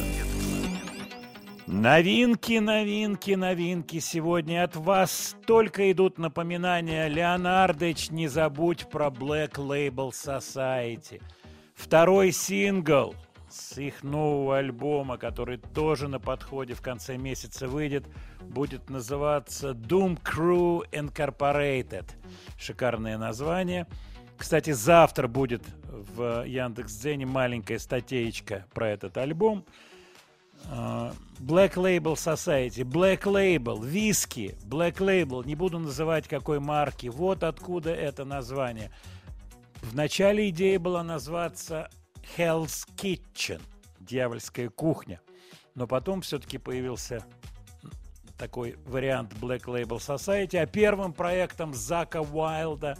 Новинки, новинки, новинки. Сегодня от вас только идут напоминания. Леонардович, не забудь про Black Label Society. Второй сингл с их нового альбома, который тоже на подходе в конце месяца выйдет, будет называться Doom Crew Incorporated. Шикарное название. Кстати, завтра будет в Яндекс.Дзене маленькая статейка про этот альбом. А, Black Label Society, Black Label, виски, Black Label, не буду называть какой марки, вот откуда это название. В начале идея была назваться Hell's Kitchen, дьявольская кухня, но потом все-таки появился такой вариант Black Label Society, а первым проектом Зака Уайлда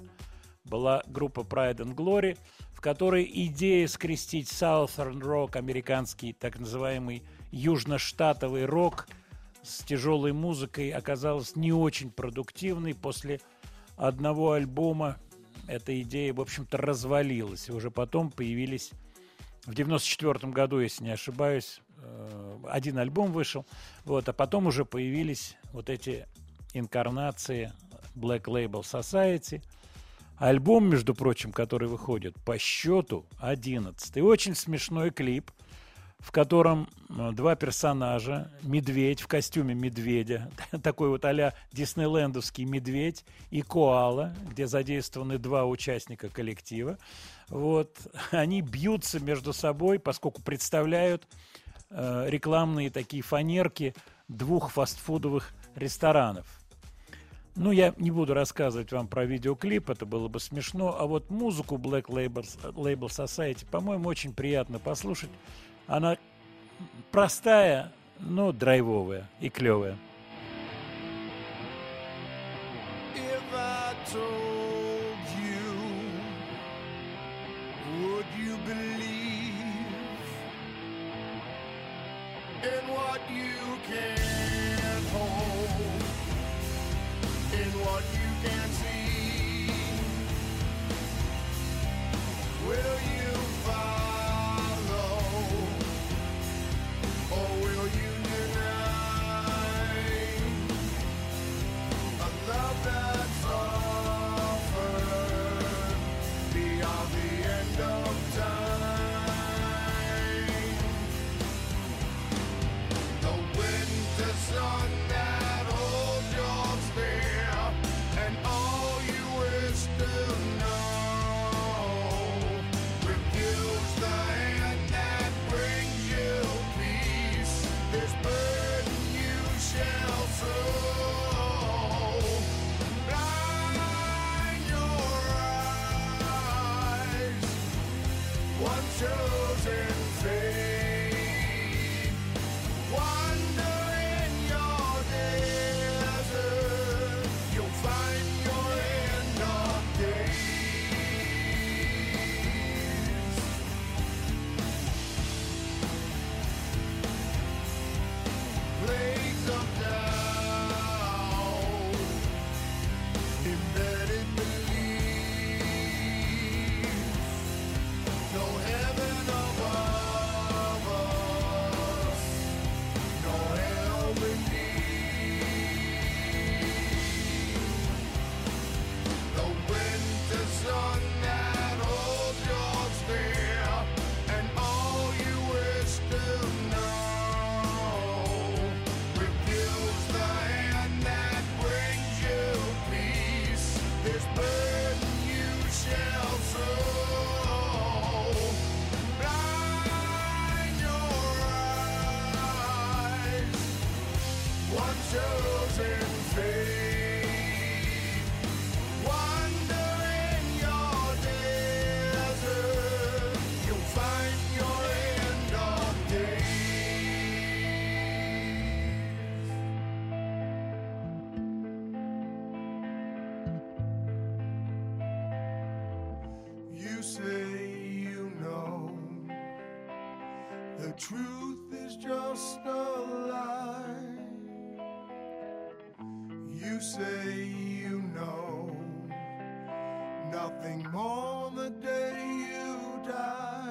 была группа Pride and Glory, в которой идея скрестить Southern Rock, американский так называемый южноштатовый рок с тяжелой музыкой оказалась не очень продуктивной. После одного альбома эта идея, в общем-то, развалилась. И уже потом появились в 94 году, если не ошибаюсь, э, один альбом вышел, вот, а потом уже появились вот эти инкарнации Black Label Society. Альбом, между прочим, который выходит по счету 11. И очень смешной клип, в котором э, два персонажа, медведь в костюме медведя, <laughs> такой вот а-ля диснейлендовский медведь и коала, где задействованы два участника коллектива. Вот, <laughs> они бьются между собой, поскольку представляют э, рекламные такие фанерки двух фастфудовых ресторанов. Ну, я не буду рассказывать вам про видеоклип, это было бы смешно. А вот музыку Black Label, Label Society, по-моему, очень приятно послушать. Она простая, но драйвовая и клевая. In what you can't the truth is just a lie. You say you know nothing more the day you die.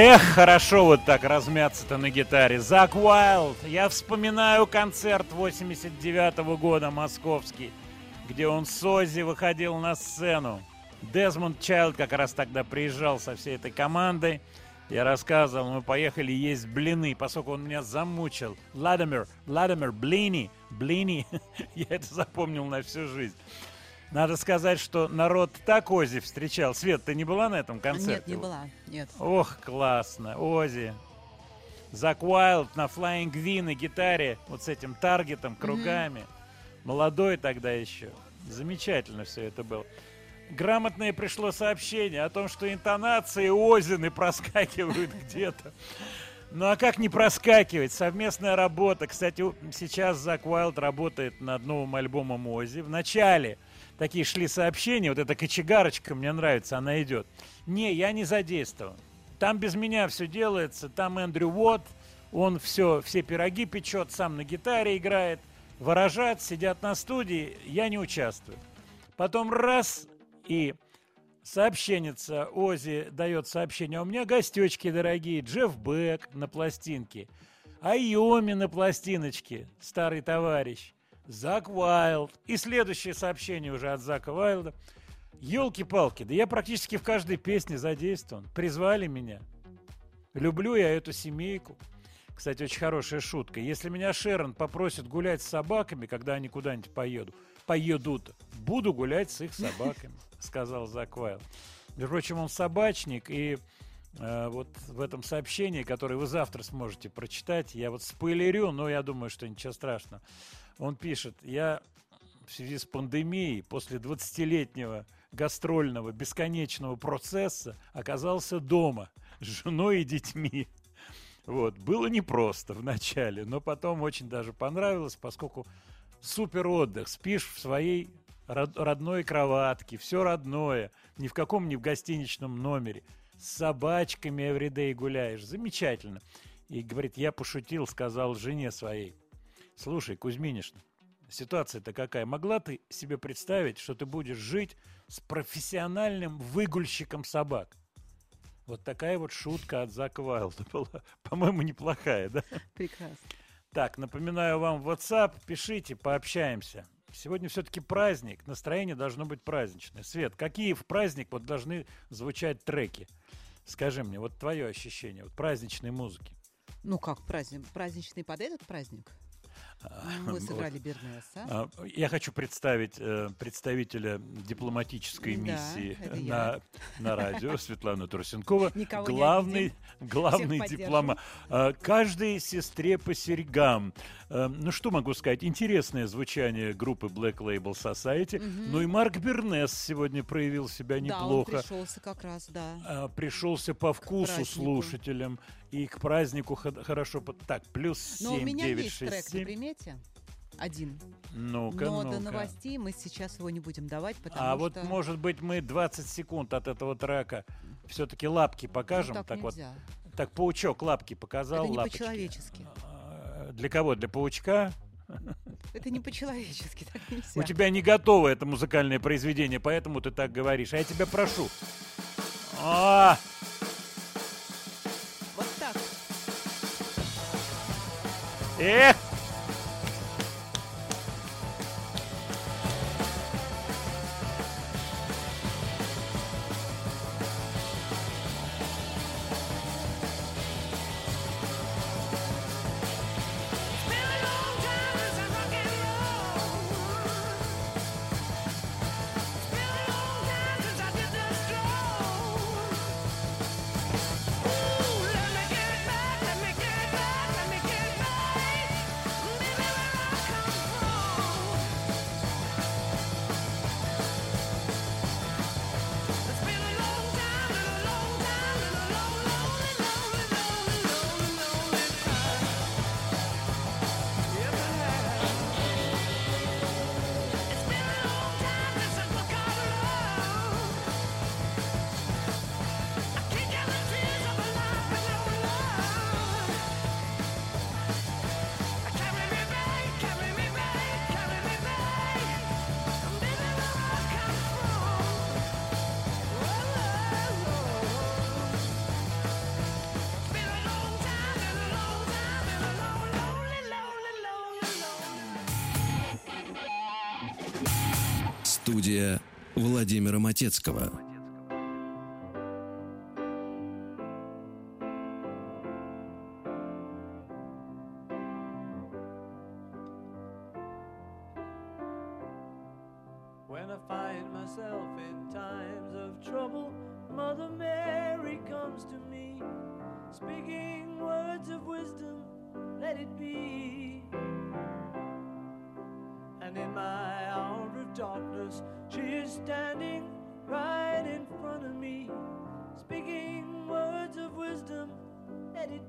Эх, хорошо вот так размяться-то на гитаре. Зак Уайлд. Я вспоминаю концерт 89 года московский, где он с Ози выходил на сцену. Дезмонд Чайлд как раз тогда приезжал со всей этой командой. Я рассказывал, мы поехали есть блины, поскольку он меня замучил. Владимир, Владимир, блини, блини. <laughs> Я это запомнил на всю жизнь. Надо сказать, что народ так Ози встречал. Свет, ты не была на этом концерте? Нет, не была. Нет. Ох, классно. Ози. Зак Уайлд на Flying V на гитаре, вот с этим таргетом, кругами. Молодой тогда еще. Замечательно все это было. Грамотное пришло сообщение о том, что интонации Озины проскакивают <laughs> где-то. Ну а как не проскакивать? Совместная работа. Кстати, сейчас Зак Уайлд работает над новым альбомом Ози. В начале такие шли сообщения, вот эта кочегарочка мне нравится, она идет. Не, я не задействован. Там без меня все делается, там Эндрю Уотт, он все, все пироги печет, сам на гитаре играет, выражат, сидят на студии, я не участвую. Потом раз, и сообщенница Ози дает сообщение. «А У меня гостечки дорогие, Джефф Бек на пластинке, Айоми на пластиночке, старый товарищ, Зак Уайлд. И следующее сообщение уже от Зака Уайлда. Елки-палки, да я практически в каждой песне задействован. Призвали меня. Люблю я эту семейку. Кстати, очень хорошая шутка. Если меня Шерон попросит гулять с собаками, когда они куда-нибудь поедут, поедут, буду гулять с их <laughs> собаками, сказал Зак Уайлд. Между прочим, он собачник, и э, вот в этом сообщении, которое вы завтра сможете прочитать, я вот спойлерю, но я думаю, что ничего страшного. Он пишет, я в связи с пандемией после 20-летнего гастрольного бесконечного процесса оказался дома с женой и детьми. Вот. Было непросто вначале, но потом очень даже понравилось, поскольку супер отдых. Спишь в своей род- родной кроватке, все родное, ни в каком ни в гостиничном номере. С собачками everyday гуляешь. Замечательно. И говорит, я пошутил, сказал жене своей. Слушай, Кузьминишна, ситуация-то какая? Могла ты себе представить, что ты будешь жить с профессиональным выгульщиком собак? Вот такая вот шутка от Зака Вайлда была. <laughs> По-моему, неплохая, да? Прекрасно. Так, напоминаю вам WhatsApp, пишите, пообщаемся. Сегодня все-таки праздник, настроение должно быть праздничное. Свет, какие в праздник вот должны звучать треки? Скажи мне, вот твое ощущение, вот праздничной музыки. Ну как праздник? Праздничный под этот праздник? Мы сыграли Бернеса. А, Я хочу представить э, представителя дипломатической Да, миссии это на, на радио Светлану Трусенкова. <laughs> Никого главный главный Всех дипломат. А, Каждой сестре по серьгам. Э, Ну что могу сказать? Интересное звучание группы Black Label Society. Ну и Марк Бернес сегодня проявил себя Да, он неплохо. пришелся как раз, да. А, пришелся по вкусу слушателям и к празднику хо- хорошо. Так, плюс Но у 7, меня 9, есть 6, трек на 7. примете. Один. Ну-ка, Но до ну-ка. новостей мы сейчас его не будем давать, потому А что... вот, может быть, мы 20 секунд от этого трека все-таки лапки покажем. Ну, так вот, нельзя. так паучок лапки показал. Это не лапочки. по-человечески. А, Для кого? Для паучка? Это не по-человечески, так нельзя. У тебя не готово это музыкальное произведение, поэтому ты так говоришь. А я тебя прошу. А, Вот эх! Владимира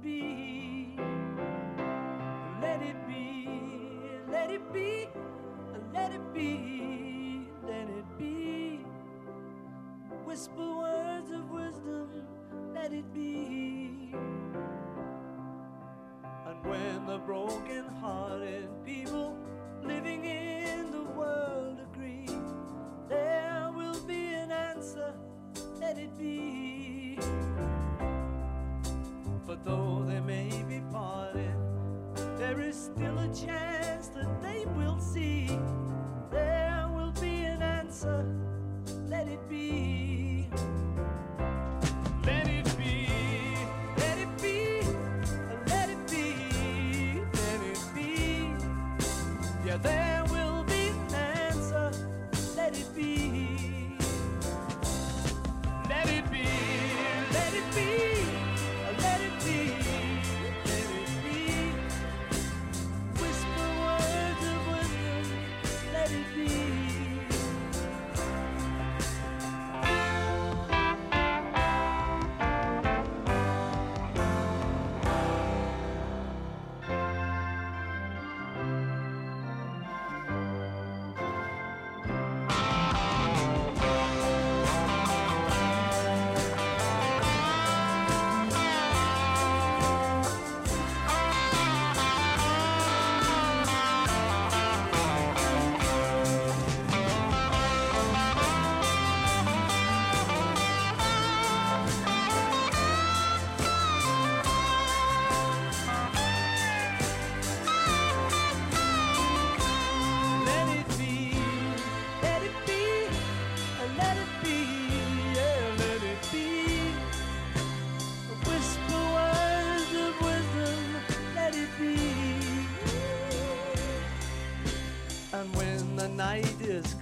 be.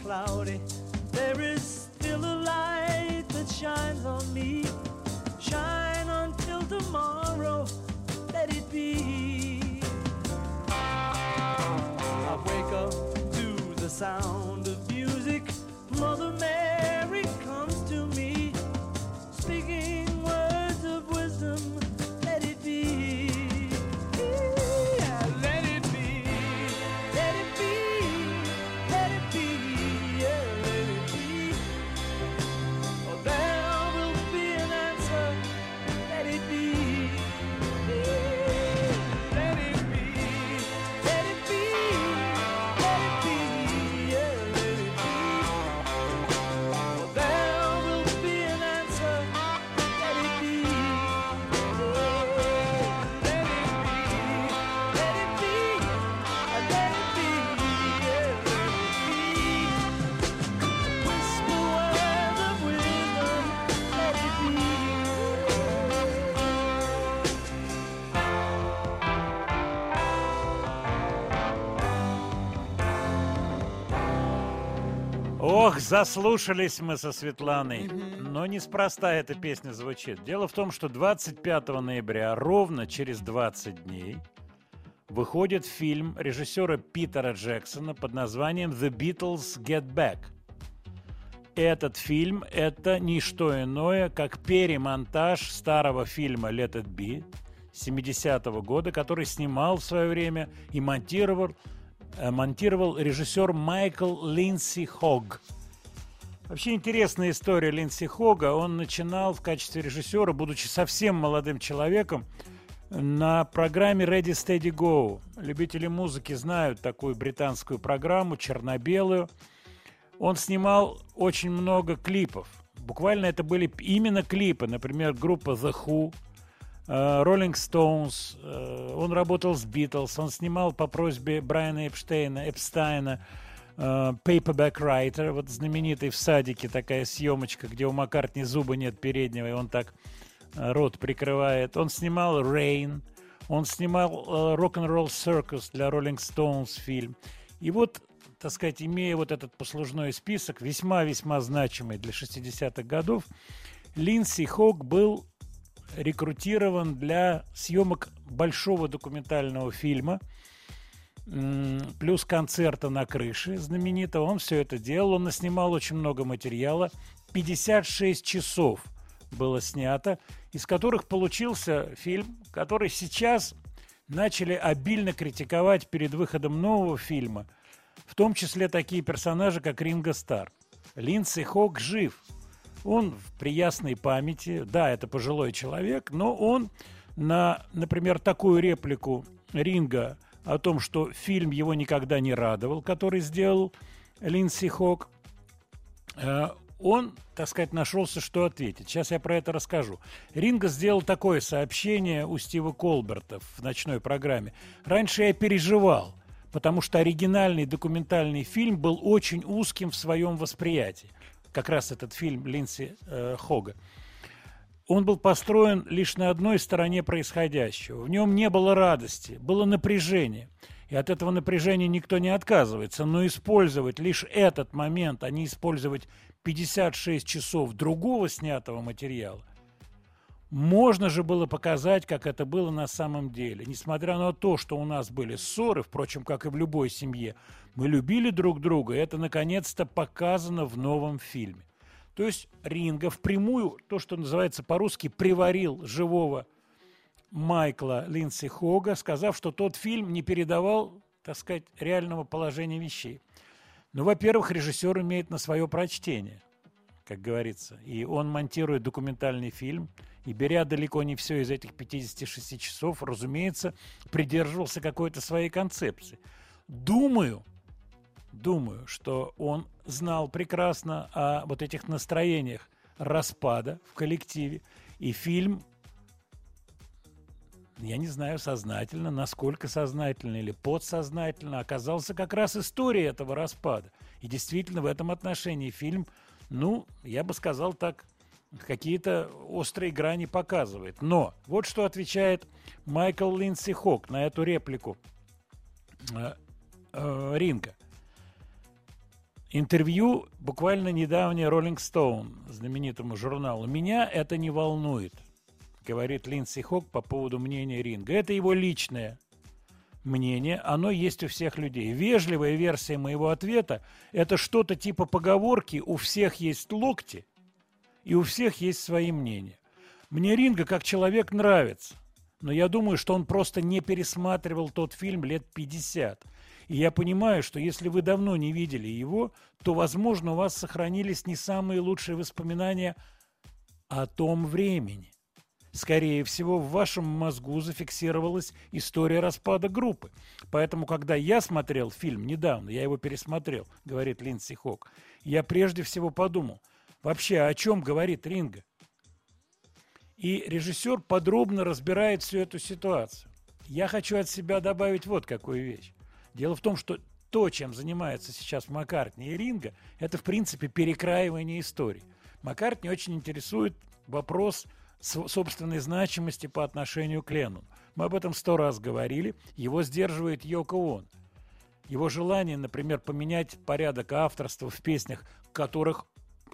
Cloudy, заслушались мы со Светланой. Но неспроста эта песня звучит. Дело в том, что 25 ноября, ровно через 20 дней, выходит фильм режиссера Питера Джексона под названием «The Beatles Get Back». Этот фильм – это не что иное, как перемонтаж старого фильма «Let It Be» 70-го года, который снимал в свое время и монтировал, э, монтировал режиссер Майкл Линдси Хогг. Вообще интересная история Линдси Хога. Он начинал в качестве режиссера, будучи совсем молодым человеком, на программе Ready Steady Go. Любители музыки знают такую британскую программу, черно-белую. Он снимал очень много клипов. Буквально это были именно клипы. Например, группа The Who, э, Rolling Stones. э, Он работал с Beatles. Он снимал по просьбе Брайана Эпштейна, Эпстайна э, Paperback Writer. Вот знаменитый в садике такая съемочка, где у Маккартни зуба нет переднего, и он так э, рот прикрывает. Он снимал Rain. Он снимал э, Rock'n'Roll Circus для Rolling Stones фильм. И вот, так сказать, имея вот этот послужной список, весьма-весьма значимый для 60-х годов, Линдси Хог был рекрутирован для съемок большого документального фильма, плюс концерта на крыше знаменитого. Он все это делал, он наснимал очень много материала. 56 часов было снято, из которых получился фильм, который сейчас начали обильно критиковать перед выходом нового фильма, в том числе такие персонажи, как Ринго Стар. Линдси Хог жив. Он в приясной памяти. Да, это пожилой человек, но он на, например, такую реплику Ринга о том, что фильм его никогда не радовал, который сделал Линдси Хог, э, он, так сказать, нашелся, что ответить. Сейчас я про это расскажу. Ринго сделал такое сообщение у Стива Колберта в ночной программе. Раньше я переживал, потому что оригинальный документальный фильм был очень узким в своем восприятии. Как раз этот фильм Линдси э, Хога. Он был построен лишь на одной стороне происходящего. В нем не было радости, было напряжение. И от этого напряжения никто не отказывается. Но использовать лишь этот момент, а не использовать 56 часов другого снятого материала, можно же было показать, как это было на самом деле. Несмотря на то, что у нас были ссоры, впрочем, как и в любой семье, мы любили друг друга, и это наконец-то показано в новом фильме. То есть Ринга впрямую, то, что называется по-русски, приварил живого Майкла Линдси Хога, сказав, что тот фильм не передавал, так сказать, реального положения вещей. Ну, во-первых, режиссер имеет на свое прочтение, как говорится. И он монтирует документальный фильм, и беря далеко не все из этих 56 часов, разумеется, придерживался какой-то своей концепции. Думаю, думаю, что он знал прекрасно о вот этих настроениях распада в коллективе, и фильм я не знаю сознательно, насколько сознательно или подсознательно, оказался как раз историей этого распада. И действительно в этом отношении фильм, ну, я бы сказал так, какие-то острые грани показывает. Но вот что отвечает Майкл Линдси Хок на эту реплику э, э, Ринга. Интервью буквально недавнее Rolling Stone, знаменитому журналу. Меня это не волнует, говорит Линдси Хок по поводу мнения Ринга. Это его личное мнение, оно есть у всех людей. Вежливая версия моего ответа – это что-то типа поговорки «у всех есть локти» и у всех есть свои мнения. Мне Ринга как человек нравится, но я думаю, что он просто не пересматривал тот фильм лет 50. И я понимаю, что если вы давно не видели его, то, возможно, у вас сохранились не самые лучшие воспоминания о том времени. Скорее всего, в вашем мозгу зафиксировалась история распада группы. Поэтому, когда я смотрел фильм недавно, я его пересмотрел, говорит Линдси Хок, я прежде всего подумал, вообще о чем говорит Ринга? И режиссер подробно разбирает всю эту ситуацию. Я хочу от себя добавить вот какую вещь. Дело в том, что то, чем занимается сейчас Маккартни и Ринга, это, в принципе, перекраивание истории. Маккартни очень интересует вопрос собственной значимости по отношению к Леннону. Мы об этом сто раз говорили. Его сдерживает Йоко Он. Его желание, например, поменять порядок авторства в песнях, которых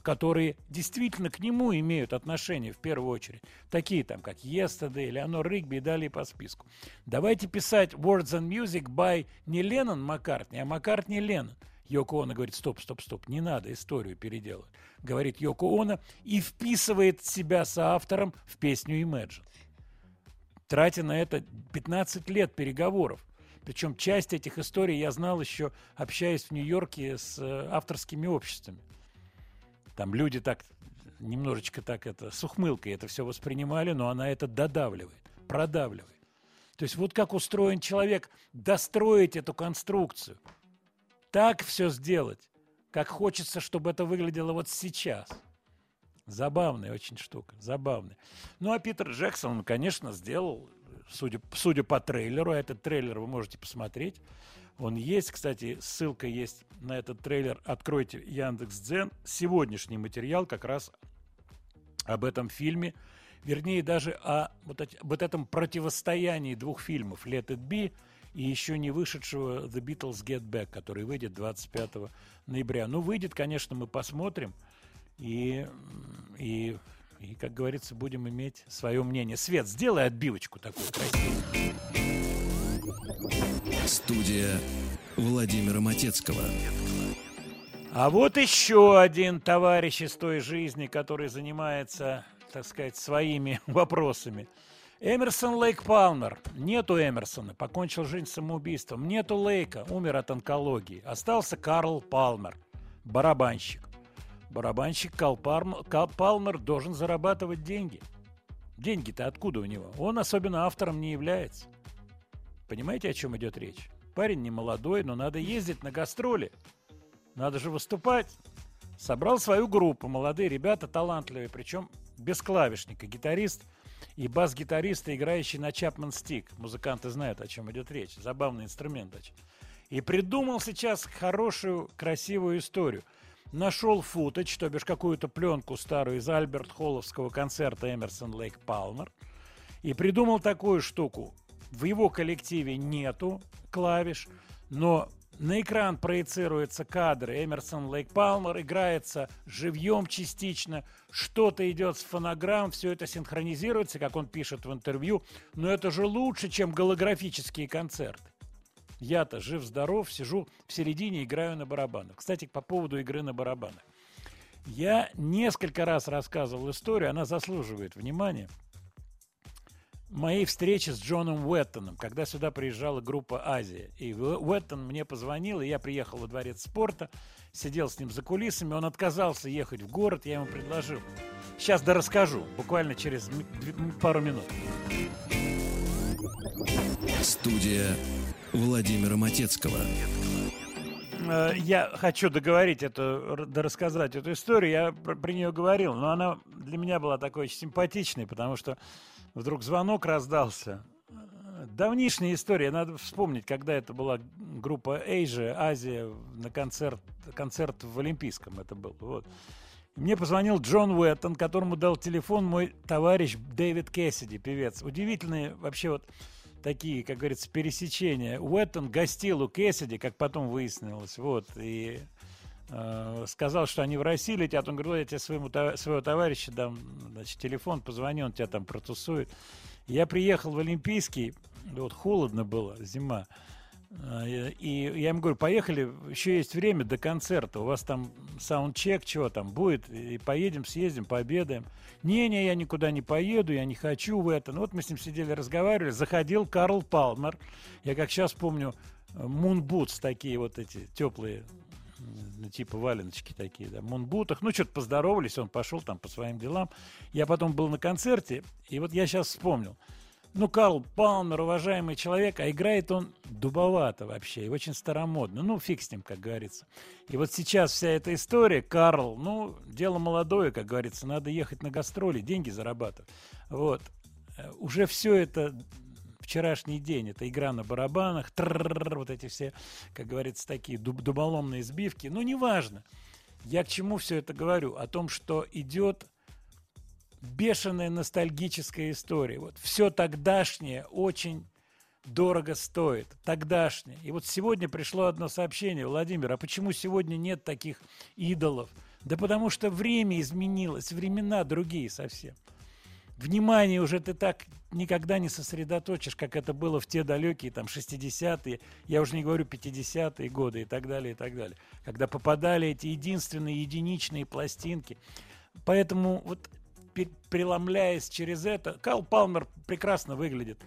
которые действительно к нему имеют отношение в первую очередь. Такие там, как Yesterday, Леонор Ригби и далее по списку. Давайте писать Words and Music by не Леннон Маккартни, а Маккартни Леннон. Йоко Оно говорит, стоп, стоп, стоп, не надо историю переделывать. Говорит Йоко Оно и вписывает себя соавтором в песню Imagine. Тратя на это 15 лет переговоров. Причем часть этих историй я знал еще, общаясь в Нью-Йорке с э, авторскими обществами. Там люди так немножечко так это с ухмылкой это все воспринимали, но она это додавливает, продавливает. То есть вот как устроен человек, достроить эту конструкцию, так все сделать, как хочется, чтобы это выглядело вот сейчас. Забавная очень штука, забавная. Ну а Питер Джексон, он, конечно, сделал, судя, судя по трейлеру, а этот трейлер вы можете посмотреть, он есть, кстати, ссылка есть на этот трейлер. Откройте Яндекс.Дзен. Сегодняшний материал как раз об этом фильме. Вернее, даже о вот, вот этом противостоянии двух фильмов «Let it be» и еще не вышедшего «The Beatles Get Back», который выйдет 25 ноября. Ну, выйдет, конечно, мы посмотрим. И, и, и, как говорится, будем иметь свое мнение. Свет, сделай отбивочку такую красивую. Студия Владимира Матецкого. А вот еще один товарищ из той жизни, который занимается, так сказать, своими <laughs> вопросами. Эмерсон Лейк Палмер. Нету Эмерсона, покончил жизнь самоубийством. Нету Лейка, умер от онкологии. Остался Карл Палмер, барабанщик. Барабанщик Карл Парм- Кал- Палмер должен зарабатывать деньги. Деньги-то откуда у него? Он особенно автором не является. Понимаете, о чем идет речь? Парень не молодой, но надо ездить на гастроли. Надо же выступать. Собрал свою группу, молодые ребята, талантливые, причем без клавишника, гитарист и бас-гитарист, играющий на Чапман Стик. Музыканты знают, о чем идет речь. Забавный инструмент. И придумал сейчас хорошую, красивую историю. Нашел футаж, то бишь какую-то пленку старую из Альберт Холловского концерта Эмерсон Лейк Палмер. И придумал такую штуку. В его коллективе нету клавиш, но на экран проецируются кадры. Эмерсон Лейк Палмер играется живьем частично. Что-то идет с фонограмм, все это синхронизируется, как он пишет в интервью. Но это же лучше, чем голографические концерты. Я-то жив-здоров, сижу в середине, играю на барабанах. Кстати, по поводу игры на барабанах. Я несколько раз рассказывал историю, она заслуживает внимания. Моей встречи с Джоном Уэттоном, когда сюда приезжала группа «Азия». И Уэ- Уэттон мне позвонил, и я приехал во дворец спорта, сидел с ним за кулисами, он отказался ехать в город, я ему предложил. Сейчас да расскажу, буквально через пару минут. Студия Владимира Матецкого. Э, Я хочу договорить эту, р- да рассказать эту историю. Я про, про нее говорил, но она для меня была такой очень симпатичной, потому что вдруг звонок раздался. Давнишняя история. Надо вспомнить, когда это была группа Asia, Азия на концерт, концерт в Олимпийском это был. Вот. Мне позвонил Джон Уэттон, которому дал телефон мой товарищ Дэвид Кэссиди, певец. Удивительные вообще вот такие, как говорится, пересечения. Уэттон гостил у Кэссиди, как потом выяснилось, вот, и сказал, что они в России летят. Он говорит, «Ой, я тебе своему, своего товарища дам значит, телефон, позвони, он тебя там протусует. Я приехал в Олимпийский, вот холодно было, зима. А, И я им говорю, поехали, еще есть время до концерта, у вас там саундчек, чего там будет, и поедем, съездим, пообедаем. Не-не, я никуда не поеду, я не хочу в это. Ну вот мы с ним сидели, разговаривали, заходил Карл Палмер, я как сейчас помню, мунбутс такие вот эти теплые, типа валеночки такие, да, мунбутах. Ну, что-то поздоровались, он пошел там по своим делам. Я потом был на концерте, и вот я сейчас вспомнил. Ну, Карл Палмер, уважаемый человек, а играет он дубовато вообще, и очень старомодно. Ну, фиг с ним, как говорится. И вот сейчас вся эта история, Карл, ну, дело молодое, как говорится, надо ехать на гастроли, деньги зарабатывать. Вот. Э, Уже все это вчерашний день, это игра на барабанах, вот эти все, как говорится, такие дуб- дуболомные сбивки. Ну, неважно. Я к чему все это говорю? О том, что идет бешеная ностальгическая история. Вот все тогдашнее очень дорого стоит. Тогдашнее. И вот сегодня пришло одно сообщение. Владимир, а почему сегодня нет таких идолов? Да потому что время изменилось, времена другие совсем. Внимание уже ты так никогда не сосредоточишь, как это было в те далекие там 60-е, я уже не говорю 50-е годы и так далее, и так далее. Когда попадали эти единственные единичные пластинки. Поэтому вот преломляясь через это, Кал Палмер прекрасно выглядит.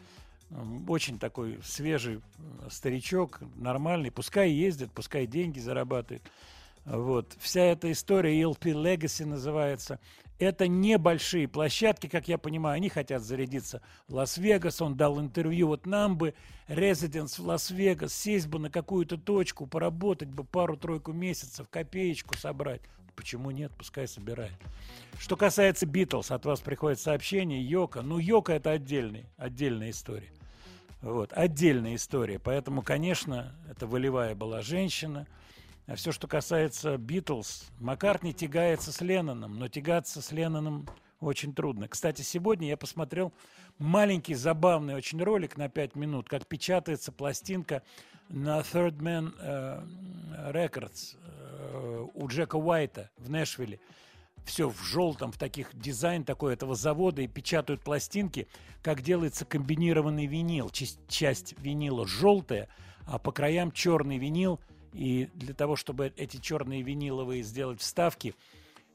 Очень такой свежий э, старичок, нормальный. Пускай ездит, пускай деньги зарабатывает. Вот. Вся эта история ELP Legacy называется. Это небольшие площадки, как я понимаю. Они хотят зарядиться в Лас-Вегас. Он дал интервью. Вот нам бы, residence в Лас-Вегас, сесть бы на какую-то точку, поработать бы пару-тройку месяцев, копеечку собрать. Почему нет? Пускай собирает. Что касается Битлз, от вас приходит сообщение Йоко. Ну, Йоко это отдельный, отдельная история. Вот, отдельная история. Поэтому, конечно, это волевая была женщина. А все, что касается Битлз, Маккартни тягается с Ленноном, но тягаться с Ленноном очень трудно. Кстати, сегодня я посмотрел маленький забавный очень ролик на 5 минут, как печатается пластинка на Third Man э, Records э, у Джека Уайта в Нэшвилле. Все в желтом, в таких дизайн такой этого завода и печатают пластинки, как делается комбинированный винил. Часть, часть винила желтая, а по краям черный винил. И для того, чтобы эти черные виниловые сделать вставки,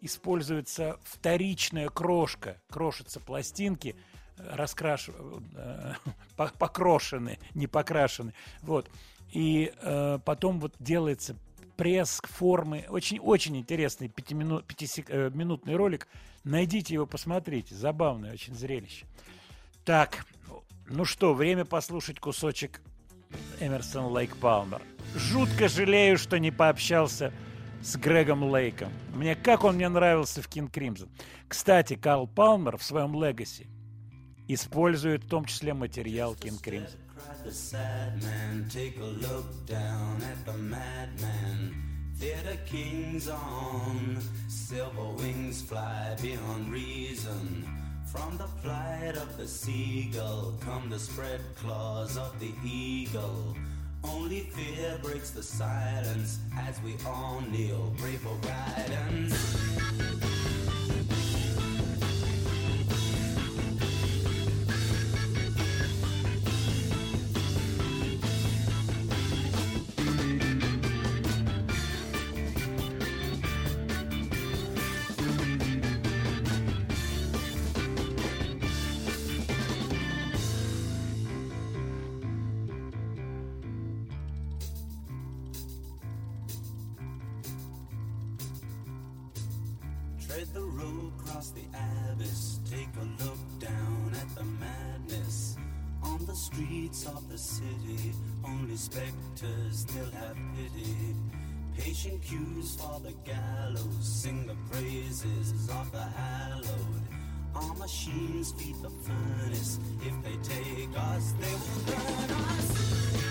используется вторичная крошка. Крошатся пластинки, э, раскраш... э, <laughs> по- покрошены, не покрашены. Вот. И э, потом вот делается пресс формы. Очень, очень интересный пятимину- пятисек- э, ролик. Найдите его, посмотрите. Забавное очень зрелище. Так, ну что, время послушать кусочек Эмерсон Лейк Палмер. Жутко жалею, что не пообщался с Грегом Лейком. Мне как он мне нравился в Кинг Кримзон. Кстати, Карл Палмер в своем Легаси использует в том числе материал Кинг Кримзон. Theater kings on, silver wings fly beyond reason. From the flight of the seagull come the spread claws of the eagle. Only fear breaks the silence as we all kneel, pray for guidance. Tread the road, cross the abyss, take a look down at the madness. On the streets of the city, only specters still have pity. Patient cues for the gallows, sing the praises of the hallowed. Our machines feed the furnace. If they take us, they will burn us.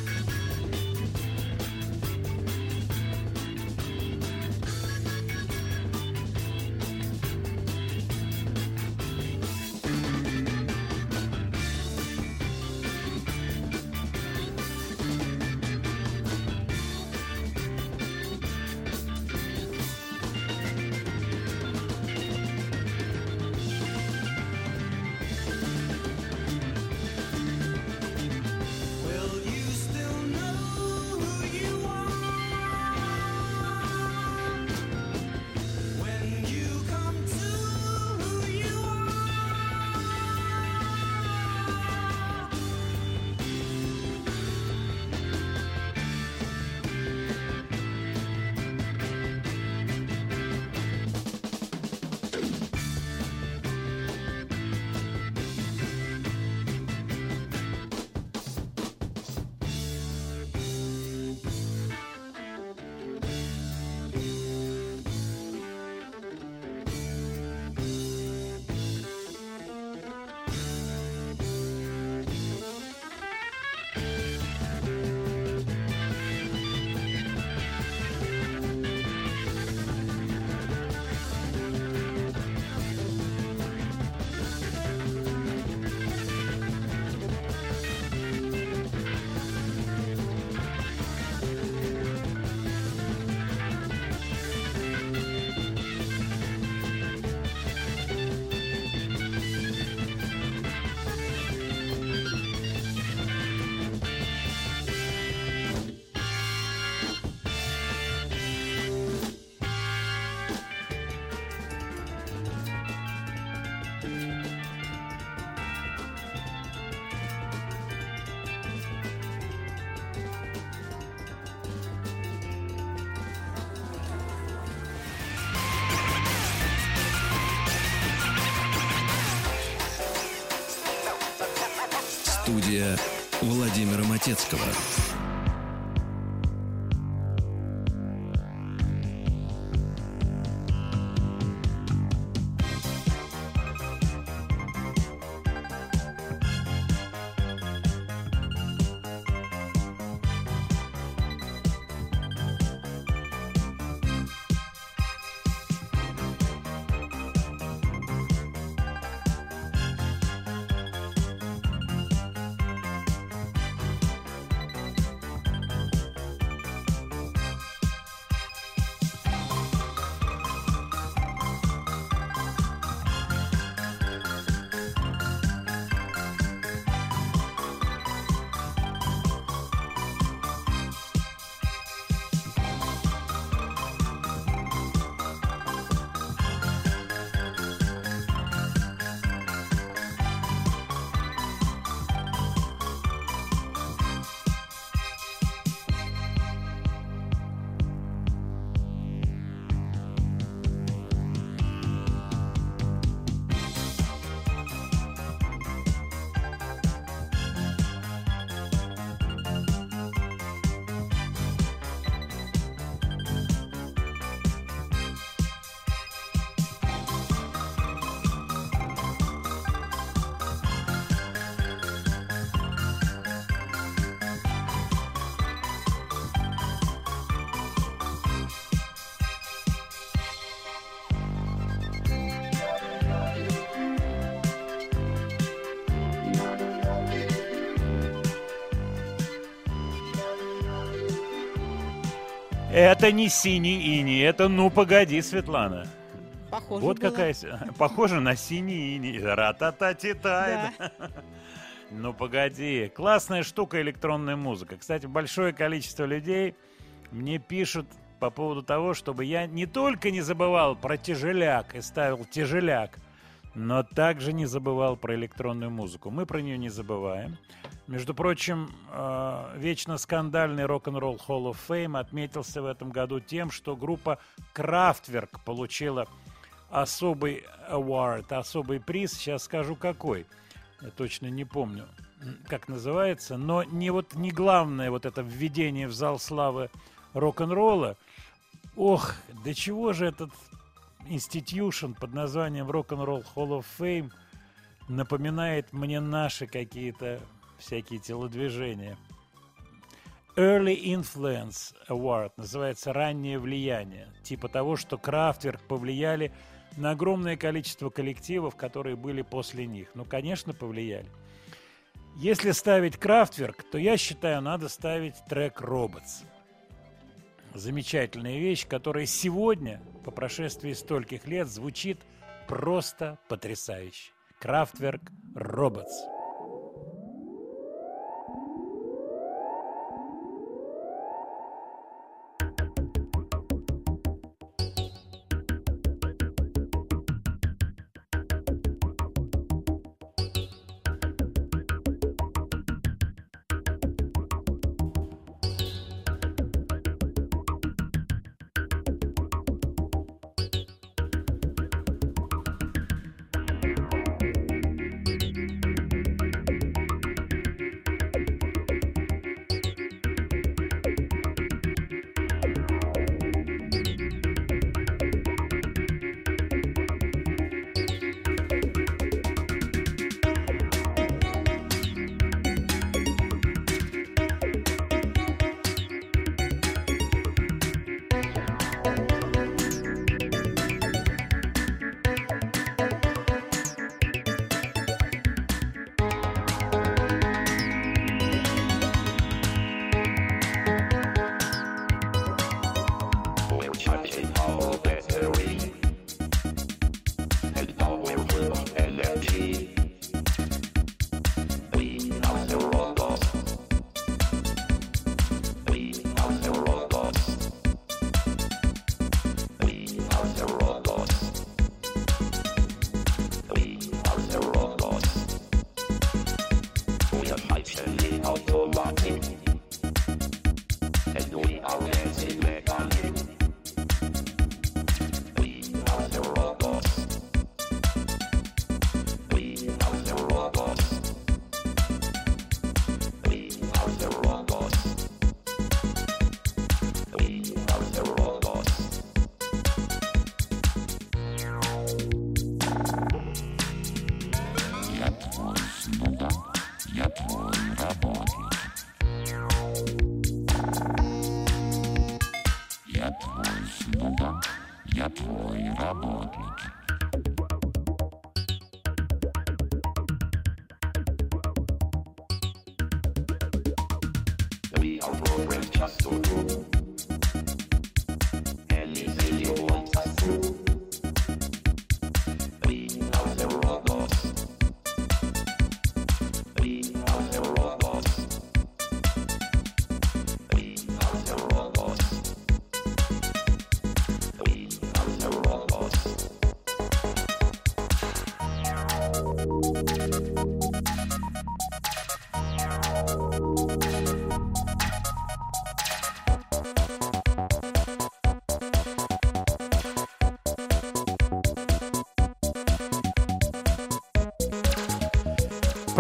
Владимира Матецкого. Это не синий ини, это ну погоди, Светлана. Похоже вот было. какая... <laughs> Похоже на синий ини. Ра-та-та-ти-тай. <laughs> Ну погоди. Классная штука электронная музыка. Кстати, большое количество людей мне пишут по поводу того, чтобы я не только не забывал про тяжеляк и ставил тяжеляк, но также не забывал про электронную музыку. Мы про нее не забываем. Между прочим, э, вечно скандальный рок-н-ролл Hall of Fame отметился в этом году тем, что группа Kraftwerk получила особый award, особый приз. Сейчас скажу какой. Я точно не помню, как называется. Но не вот не главное вот это введение в зал славы рок-н-ролла. Ох, до чего же этот инститюшн под названием Rock'n'Roll Hall of Fame напоминает мне наши какие-то всякие телодвижения. Early Influence Award называется «Раннее влияние». Типа того, что Крафтверк повлияли на огромное количество коллективов, которые были после них. Ну, конечно, повлияли. Если ставить Крафтверк, то я считаю, надо ставить трек Robots. Замечательная вещь, которая сегодня, по прошествии стольких лет, звучит просто потрясающе. Крафтверк Robots.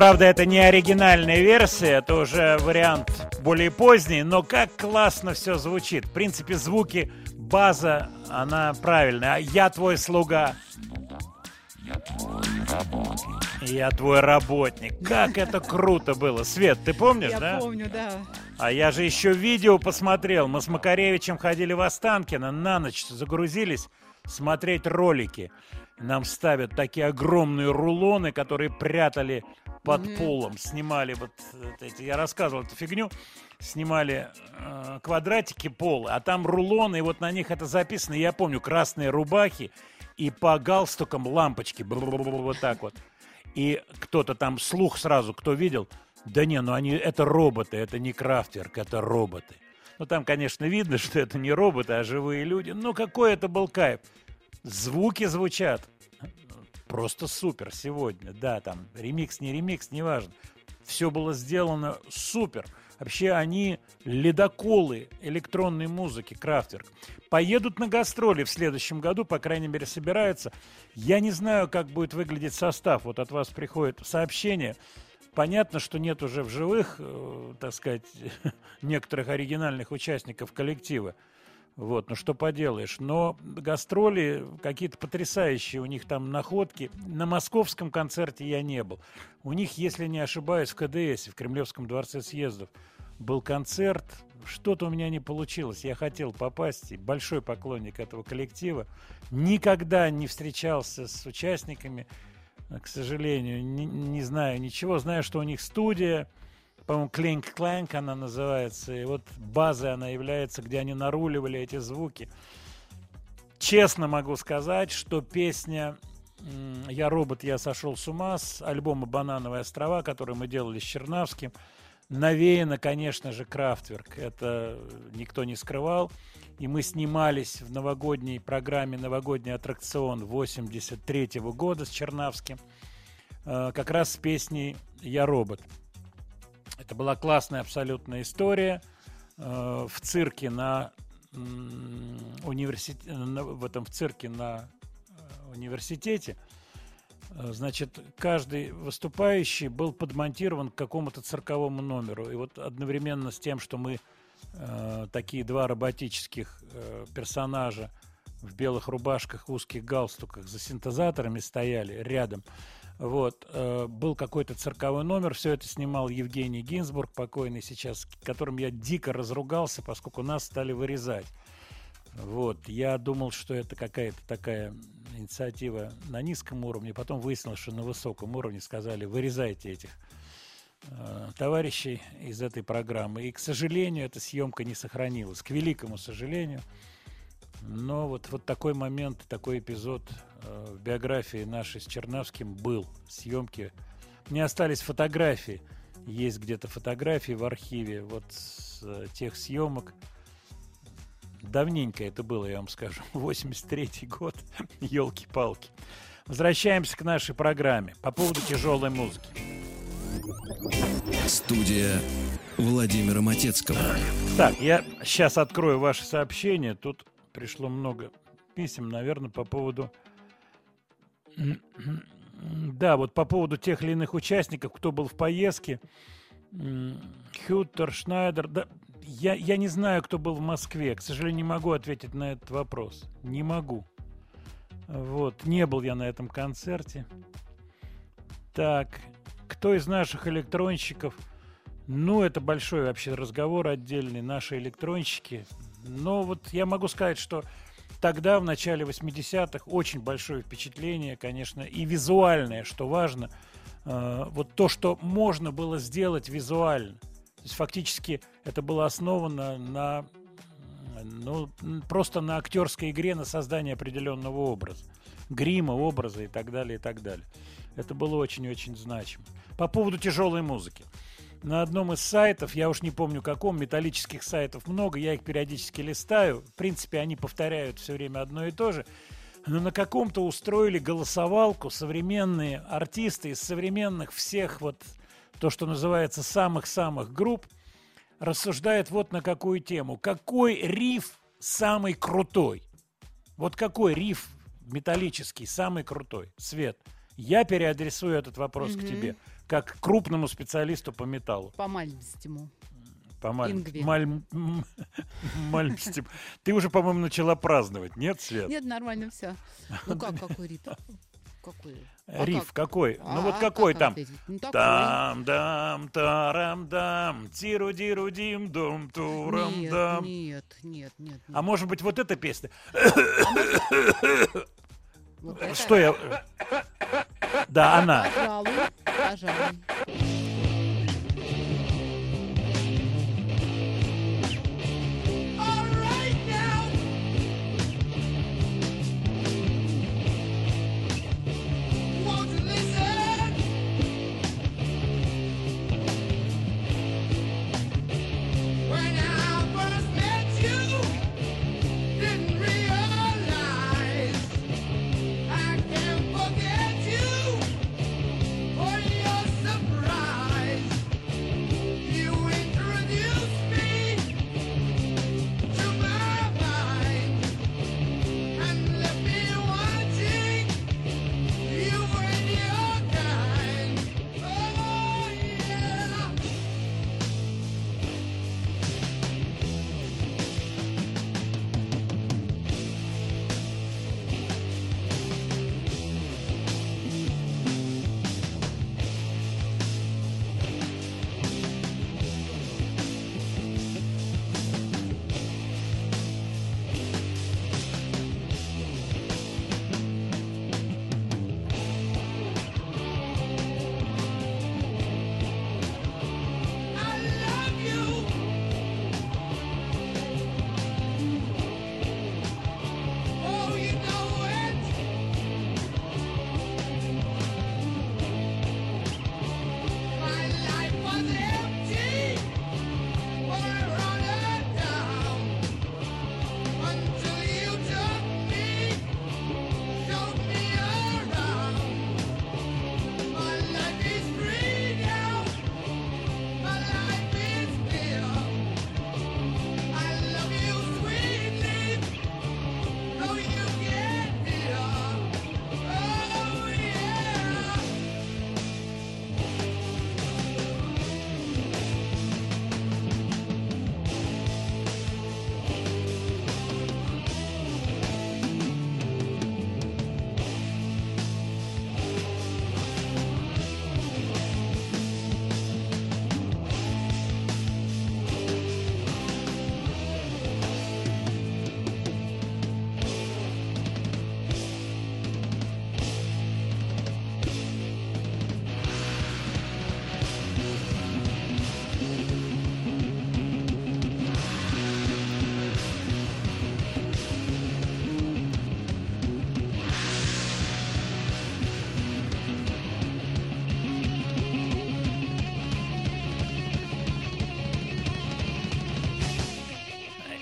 Правда, это не оригинальная версия, это уже вариант более поздний, но как классно все звучит. В принципе, звуки, база, она правильная. Я твой слуга. Я твой работник. Я твой работник. Как это круто было. Свет, ты помнишь, Я да? помню, да. А я же еще видео посмотрел. Мы с Макаревичем ходили в Останкино, на ночь загрузились смотреть ролики. Нам ставят такие огромные рулоны, которые прятали под Мгм. полом. Снимали вот эти, я рассказывал эту фигню, снимали э, квадратики пола, а там рулоны, и вот на них это записано. Я помню, красные рубахи и по галстукам лампочки. Вот так вот. И кто-то там слух сразу, кто видел, да не, ну они, это роботы, это не крафтверк, это роботы. Ну там, конечно, видно, <laughs> что это не роботы, а живые люди. Ну какой это был кайф. Звуки звучат. Просто супер сегодня. Да, там ремикс, не ремикс, неважно. Все было сделано супер. Вообще они ледоколы электронной музыки, Крафтверк. Поедут на гастроли в следующем году, по крайней мере, собираются. Я не знаю, как будет выглядеть состав. Вот от вас приходит сообщение. Понятно, что нет уже в живых, э, так сказать, <laughs> некоторых оригинальных участников коллектива. Вот, ну что поделаешь. Но гастроли какие-то потрясающие, у них там находки. На московском концерте я не был. У них, если не ошибаюсь, в КДС, в Кремлевском дворце съездов, был концерт. Что-то у меня не получилось. Я хотел попасть, и большой поклонник этого коллектива. Никогда не встречался с участниками, к сожалению. Не, не знаю ничего. Знаю, что у них студия, по-моему, Клинк Кланк она называется. И вот базой она является, где они наруливали эти звуки. Честно могу сказать, что песня «Я робот, я сошел с ума» с альбома «Банановые острова», который мы делали с Чернавским, навеяна, конечно же, Крафтверк. Это никто не скрывал. И мы снимались в новогодней программе «Новогодний аттракцион» 83 года с Чернавским, э, как раз с песней «Я робот». Это была классная абсолютная история. Э, В цирке на университете, в этом в цирке на э, университете, э, значит, каждый выступающий был подмонтирован к какому-то цирковому номеру. И вот одновременно с тем, что мы такие два роботических персонажа в белых рубашках, узких галстуках за синтезаторами стояли рядом. Вот, э, был какой-то цирковой номер, все это снимал Евгений Гинзбург, покойный сейчас, которым я дико разругался, поскольку нас стали вырезать. Вот, я думал, что это какая-то такая инициатива на низком уровне, потом выяснилось, что на высоком уровне сказали, вырезайте этих э, товарищей из этой программы. И, к сожалению, эта съемка не сохранилась, к великому сожалению. Но вот, вот такой момент, такой эпизод э, в биографии нашей с Чернавским был. Съемки. Не остались фотографии. Есть где-то фотографии в архиве вот с э, тех съемок. Давненько это было, я вам скажу. <laughs> 83-й год. <laughs> Елки-палки. Возвращаемся к нашей программе по поводу тяжелой музыки. Студия Владимира Матецкого. Так, я сейчас открою ваши сообщения. Тут пришло много писем, наверное, по поводу... Да, вот по поводу тех или иных участников, кто был в поездке. Хютер, Шнайдер. Да, я, я не знаю, кто был в Москве. К сожалению, не могу ответить на этот вопрос. Не могу. Вот, не был я на этом концерте. Так, кто из наших электронщиков? Ну, это большой вообще разговор отдельный. Наши электронщики, Но вот я могу сказать, что тогда, в начале 80-х, очень большое впечатление, конечно, и визуальное, что важно, э, вот то, что можно было сделать визуально. То есть фактически это было основано на ну, просто на актерской игре, на создание определенного образа. Грима, образа и так далее, и так далее. Это было очень-очень значимо. По поводу тяжелой музыки. На одном из сайтов, я уж не помню каком, металлических сайтов много, я их периодически листаю. В принципе, они повторяют все время одно и то же. Но на каком-то устроили голосовалку современные артисты из современных всех вот то, что называется самых-самых групп, рассуждает вот на какую тему. Какой риф самый крутой? Вот какой риф металлический самый крутой? Свет, я переадресую этот вопрос к Мгм. тебе, как крупному специалисту по металлу. По Мальмстиму. По Маль- <laughs> Мальмстим. Ты уже, по-моему, начала праздновать, нет, Свет? Нет, нормально все. Ну как, какой ритм? Какой? А Риф как? какой? А, ну вот а какой как там? Ну. Там, дам, тарам, дам, тиру диру дим, дум, турам, Нет, дам. нет, нет, нет. А может быть вот эта песня? Вот это- Что я... Да, она. Пожалуй, пожалуй.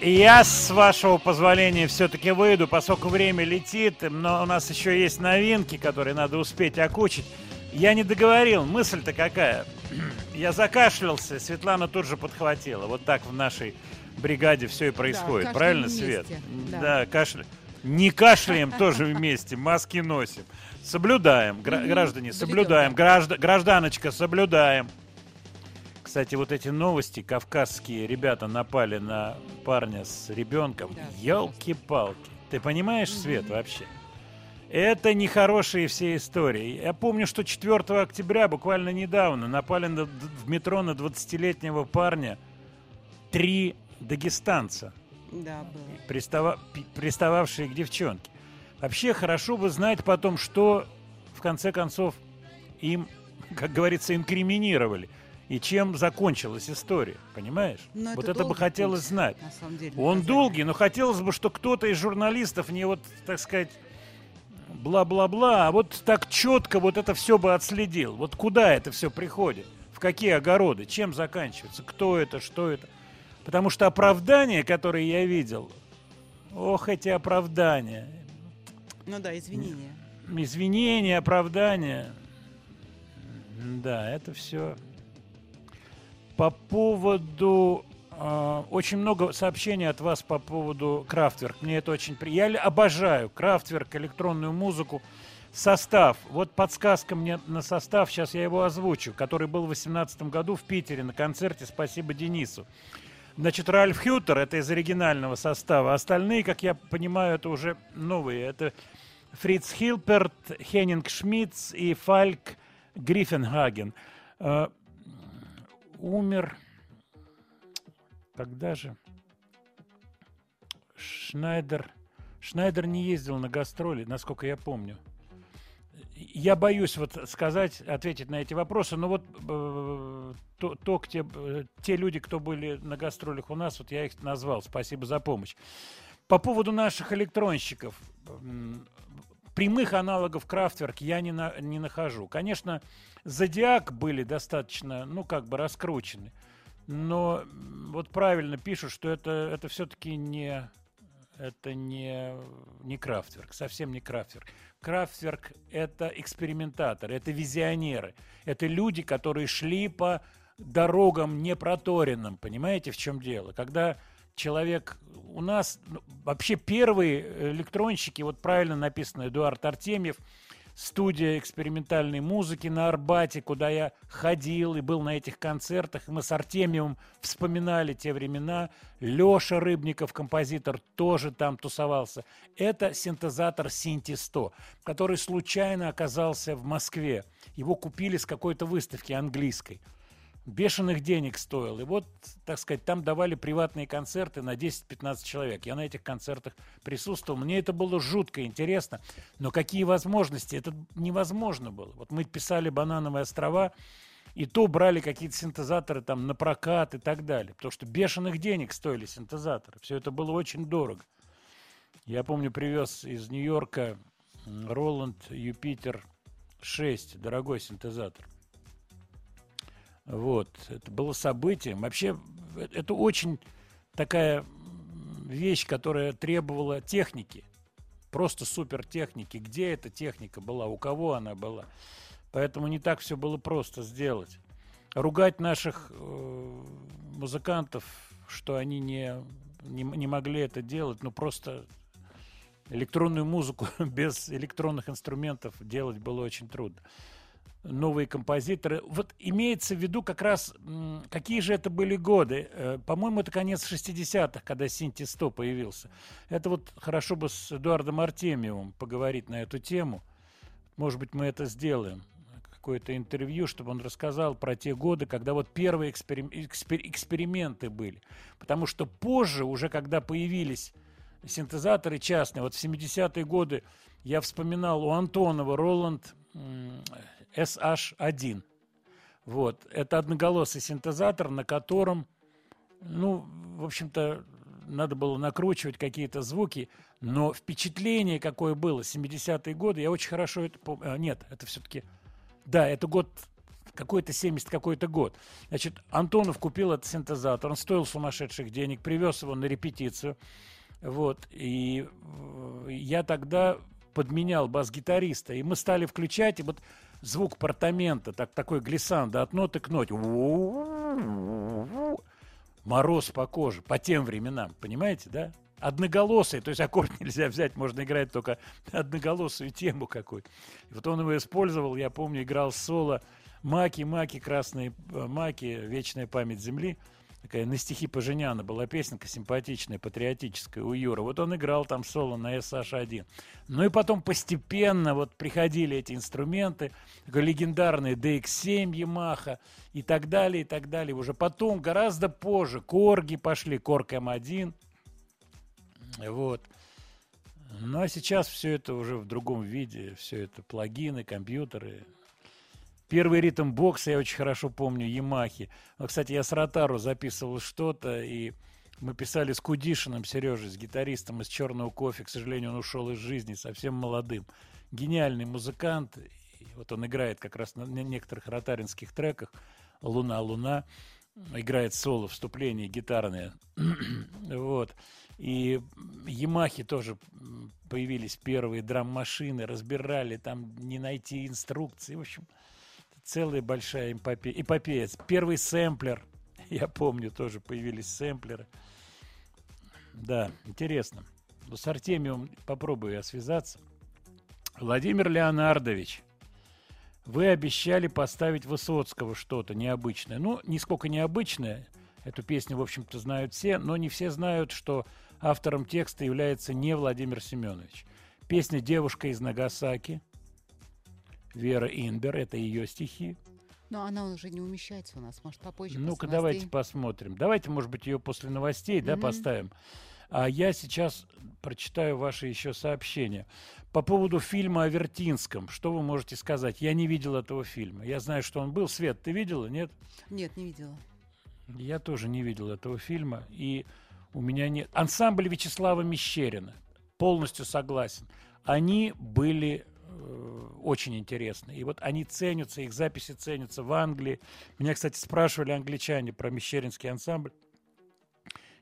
Я, с вашего позволения, все-таки выйду, поскольку время летит, но у нас еще есть новинки, которые надо успеть окучить. Я не договорил, мысль-то какая? <clears throat> Я закашлялся, Светлана тут же подхватила. Вот так в нашей бригаде все и происходит. кашляем Правильно, вместе, Свет? да. Да, кашля. Не кашляем тоже вместе, маски носим. Соблюдаем, граждане, соблюдаем. Гражда- гражданочка, соблюдаем. Кстати, вот эти новости, кавказские ребята напали на парня с ребенком. Елки-палки. Ты понимаешь, Свет, вообще? Это нехорошие все истории. Я помню, что 4 октября, буквально недавно, напали на- в метро на 20-летнего парня три дагестанца. Да, было. пристава- пристававшие к девчонке. Вообще хорошо бы знать потом, что в конце концов им, как говорится, инкриминировали. И чем закончилась история, понимаешь? Но вот это это бы хотелось путь, знать. на самом деле, Он долгий, но хотелось бы, что кто-то из журналистов не вот, так сказать, бла-бла-бла, а вот так четко вот это все бы отследил. Вот куда это все приходит, в какие огороды, чем заканчивается, кто это, что это. Потому что оправдания, которые я видел, ох, эти оправдания, Ну да, извинения. извинения, оправдания, да, это все. По поводу... э, очень много сообщений от вас по поводу Крафтверк. Мне это очень приятно. Я обожаю Крафтверк, электронную музыку. Состав. Вот подсказка мне на состав, сейчас я его озвучу, который был в 2018 году в Питере на концерте «Спасибо Денису». Значит, Ральф Хютер, это из оригинального состава. Остальные, как я понимаю, это уже новые. Это Фриц Хилперт, Хеннинг Шмидц и Фальк Гриффенхаген. Умер... Когда же? Шнайдер... Шнайдер не ездил на гастроли, насколько я помню. Я боюсь вот сказать, ответить на эти вопросы, но вот э, то, то те, э, те люди, кто были на гастролях у нас, вот я их назвал. Спасибо за помощь. По поводу наших электронщиков. Прямых аналогов Крафтверк я не, на- не нахожу. Конечно, Зодиак были достаточно, ну, как бы раскручены. Но вот правильно пишут, что это, это все-таки не, это не, не Крафтверк, совсем не Крафтверк. Крафтверк – это экспериментаторы, это визионеры, это люди, которые шли по дорогам непроторенным, понимаете, в чем дело? Когда человек у нас вообще первые электронщики, вот правильно написано Эдуард Артемьев, студия экспериментальной музыки на Арбате, куда я ходил и был на этих концертах. И мы с Артемьевым вспоминали те времена. Леша Рыбников, композитор, тоже там тусовался. Это синтезатор Синти 100, который случайно оказался в Москве. Его купили с какой-то выставки английской бешеных денег стоил. И вот, так сказать, там давали приватные концерты на 10-15 человек. Я на этих концертах присутствовал. Мне это было жутко интересно. Но какие возможности? Это невозможно было. Вот мы писали «Банановые острова», и то брали какие-то синтезаторы там на прокат и так далее. Потому что бешеных денег стоили синтезаторы. Все это было очень дорого. Я помню, привез из Нью-Йорка Роланд Юпитер 6, дорогой синтезатор. Вот, это было событием. Вообще, э, это очень такая вещь, которая требовала техники. Просто супер техники. Где эта техника была, у кого она была. Поэтому не так все было просто сделать. Ругать наших э, музыкантов, что они не, не, не могли это делать, ну просто электронную музыку <laughs> без электронных инструментов делать было очень трудно новые композиторы. Вот имеется в виду как раз, какие же это были годы. Э, По-моему, это конец 60-х, когда Синти 100 появился. Это вот хорошо бы с Эдуардом Артемьевым поговорить на эту тему. Может быть, мы это сделаем. Какое-то интервью, чтобы он рассказал про те годы, когда вот первые эксперим- экспер- эксперименты были. Потому что позже, уже когда появились синтезаторы частные, вот в 70-е годы я вспоминал у Антонова Роланд SH1. Вот. Это одноголосый синтезатор, на котором, ну, в общем-то, надо было накручивать какие-то звуки, но впечатление какое было, 70-е годы, я очень хорошо это помню. Нет, это все-таки, да, это год какой-то 70 какой-то год. Значит, Антонов купил этот синтезатор, он стоил сумасшедших денег, привез его на репетицию. Вот, и э, я тогда подменял бас-гитариста, и мы стали включать, и вот звук портамента, так, такой глиссанда от ноты к ноте. Мороз по коже, по тем временам, понимаете, да? Одноголосый, то есть аккорд <laughs> нельзя взять, можно играть только одноголосую тему какую-то. Вот он его использовал, я помню, играл соло «Маки, маки, красные маки, вечная память земли». Такая на стихи Поженяна была песенка симпатичная, патриотическая у Юра. Вот он играл там соло на SH1. Ну и потом постепенно вот приходили эти инструменты, такой легендарный DX7 Yamaha и так далее, и так далее. Уже потом, гораздо позже, Корги пошли, Корг М1. Вот. Ну а сейчас все это уже в другом виде, все это плагины, компьютеры. Первый ритм бокса я очень хорошо помню, Ямахи. Кстати, я с Ротару записывал что-то, и мы писали с Кудишиным, Сережей, с гитаристом из «Черного кофе». К сожалению, он ушел из жизни совсем молодым. Гениальный музыкант. И вот он играет как раз на некоторых ротаринских треках «Луна, луна». Играет соло, вступление гитарное. <clears throat> вот. И Ямахи тоже появились первые драм-машины, разбирали, там не найти инструкции. В общем, целая большая эпопея. эпопея. Первый сэмплер, <laughs> я помню, тоже появились сэмплеры. Да, интересно. Ну, С Артемием попробую я связаться. Владимир Леонардович, вы обещали поставить Высоцкого что-то необычное. Ну, нисколько необычное. Эту песню, в общем-то, знают все, но не все знают, что автором текста является не Владимир Семенович. Песня «Девушка из Нагасаки». Вера Инбер, это ее стихи. Но она уже не умещается у нас. Может, попозже. Ну-ка, давайте посмотрим. Давайте, может быть, ее после новостей, да, Мгм. поставим. А я сейчас прочитаю ваши еще сообщения. По поводу фильма о Вертинском, что вы можете сказать? Я не видел этого фильма. Я знаю, что он был. Свет, ты видела, нет? Нет, не видела. Я тоже не видел этого фильма. И у меня нет... Ансамбль Вячеслава Мещерина. Полностью согласен. Они были очень интересны. И вот они ценятся, их записи ценятся в Англии. Меня, кстати, спрашивали англичане про Мещеринский ансамбль.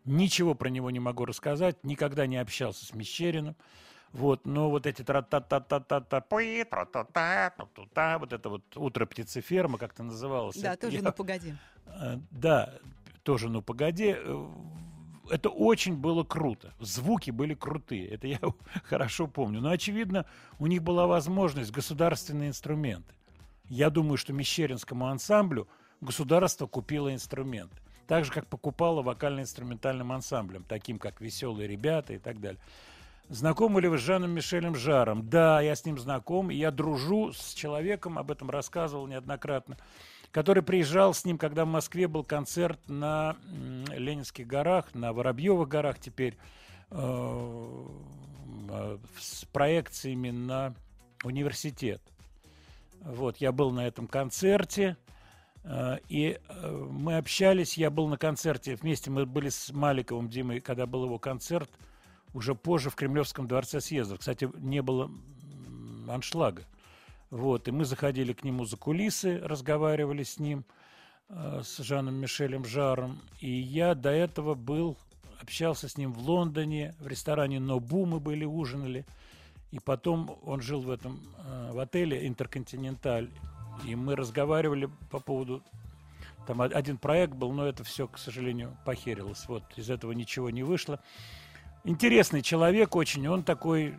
Ничего про него не могу рассказать. Никогда не общался с Мещериным. Вот, но вот эти тра та та та та та тра та та та та та вот это вот утро птицеферма, как это называлось. Да, тоже, я- ну погоди. Э, Да, тоже, ну погоди. Это очень было круто. Звуки были крутые. Это я <laughs> хорошо помню. Но, очевидно, у них была возможность государственные инструменты. Я думаю, что Мещеринскому ансамблю государство купило инструменты. Так же, как покупало вокально-инструментальным ансамблем, таким как «Веселые ребята» и так далее. Знакомы ли вы с Жаном Мишелем Жаром? Да, я с ним знаком, я дружу с человеком, об этом рассказывал неоднократно, который приезжал с ним, когда в Москве был концерт на Ленинских горах, на Воробьевых горах теперь, э, э, с проекциями на университет. Вот, я был на этом концерте, э, и мы общались, я был на концерте, вместе мы были с Маликовым Димой, когда был его концерт, уже позже в Кремлевском дворце съездов. Кстати, не было аншлага. Вот, и мы заходили к нему за кулисы, разговаривали с ним, э, с Жаном Мишелем Жаром. И я до этого был, общался с ним в Лондоне, в ресторане Нобу мы были, ужинали. И потом он жил в этом, э, в отеле Интерконтиненталь. И мы разговаривали по поводу... Там один проект был, но это все, к сожалению, похерилось. Вот из этого ничего не вышло. Интересный человек очень, он такой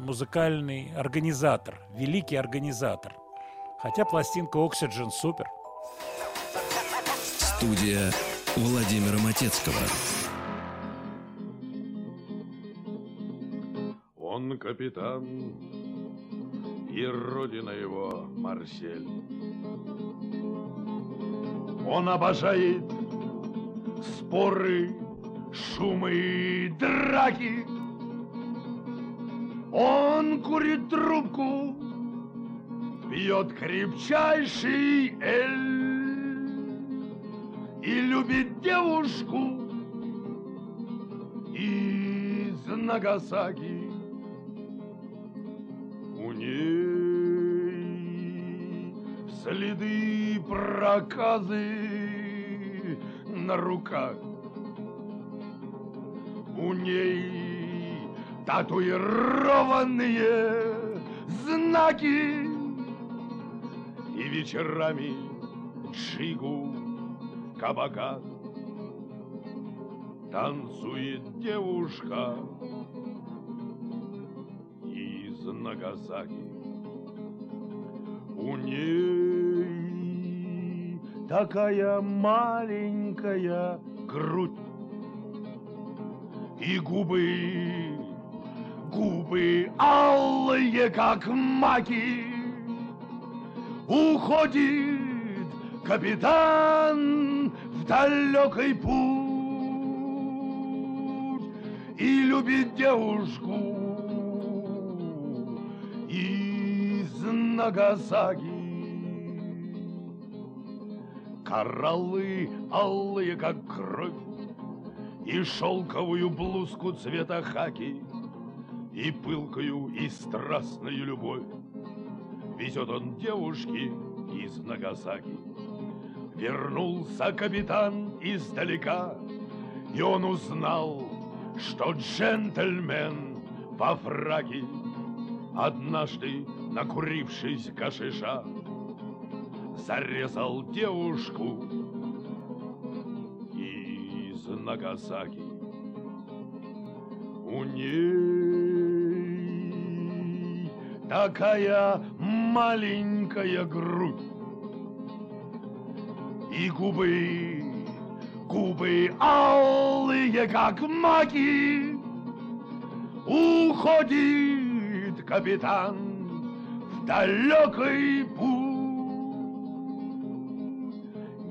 музыкальный организатор, великий организатор. Хотя пластинка Oxygen супер. Студия Владимира Матецкого. Он капитан, и родина его Марсель. Он обожает споры, шумы и драки. Он курит трубку, пьет крепчайший эль и любит девушку из Нагасаки. У ней следы проказы на руках. У ней татуированные знаки и вечерами джигу в кабаках танцует девушка из Нагасаки. У ней такая маленькая грудь и губы, губы алые, как маки. Уходит капитан в далекий путь и любит девушку из Нагасаки. Кораллы алые, как кровь, и шелковую блузку цвета хаки, и пылкую и страстную любовь. Везет он девушки из Нагасаки. Вернулся капитан издалека, и он узнал, что джентльмен во фраке, однажды накурившись кашиша, зарезал девушку из Нагасаки. У ней такая маленькая грудь и губы, губы алые, как маки. Уходит капитан в далекий путь,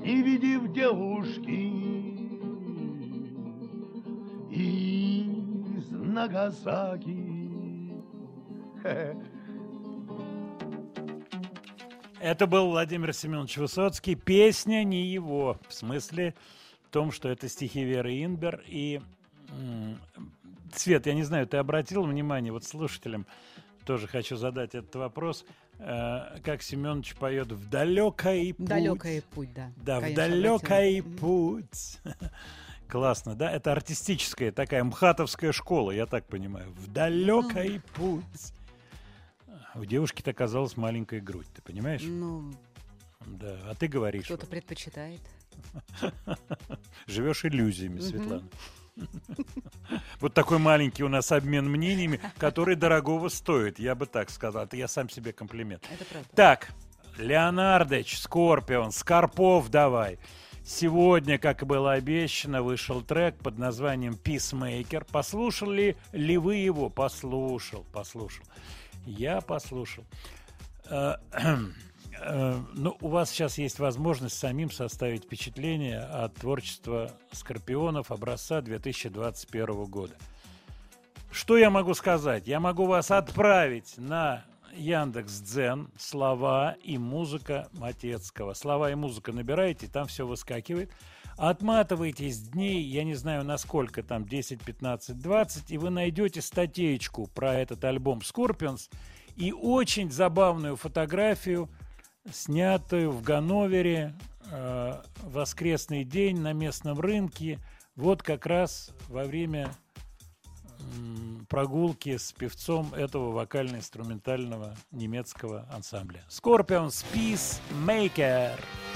не видев девушки из Нагасаки. Хе-хе. Это был Владимир Семенович Высоцкий. Песня не его. В смысле в том, что это стихи Веры Инбер. И, Свет, я не знаю, ты обратил внимание, вот слушателям тоже хочу задать этот вопрос. Э, как Семенович поет «В далекий путь». Далекий путь, да. Да, в Конечно, далекий обратила. путь. <laughs> Классно, да? Это артистическая такая мхатовская школа, я так понимаю. В далекий путь. У девушки-то оказалась маленькая грудь, ты понимаешь? Ну, Да, а ты говоришь. кто-то предпочитает. <laughs> Живешь иллюзиями. Светлана. <laughs> Вот такой маленький у нас обмен мнениями, который дорогого стоит, я бы так сказал. Это я сам себе комплимент. Это правда. Так, Леонардович, Скорпион, Скорпов давай. Сегодня, как и было обещано, вышел трек под названием Peacemaker. Послушали ли вы его? Послушал, послушал. Я послушал. Э, <clears throat> э, Ну, у вас сейчас есть возможность самим составить впечатление от творчества Скорпионов образца 2021 года. Что я могу сказать? Я могу вас отправить на Яндекс Дзен слова и музыка Матецкого. Слова и музыка набираете, там все выскакивает. Отматываетесь дней, я не знаю насколько, там 10, 15, 20, и вы найдете статейку про этот альбом Scorpions и очень забавную фотографию, снятую в Ганновере э, воскресный день на местном рынке. Вот как раз во время прогулки с певцом этого вокально-инструментального немецкого ансамбля. Scorpions Peacemaker. We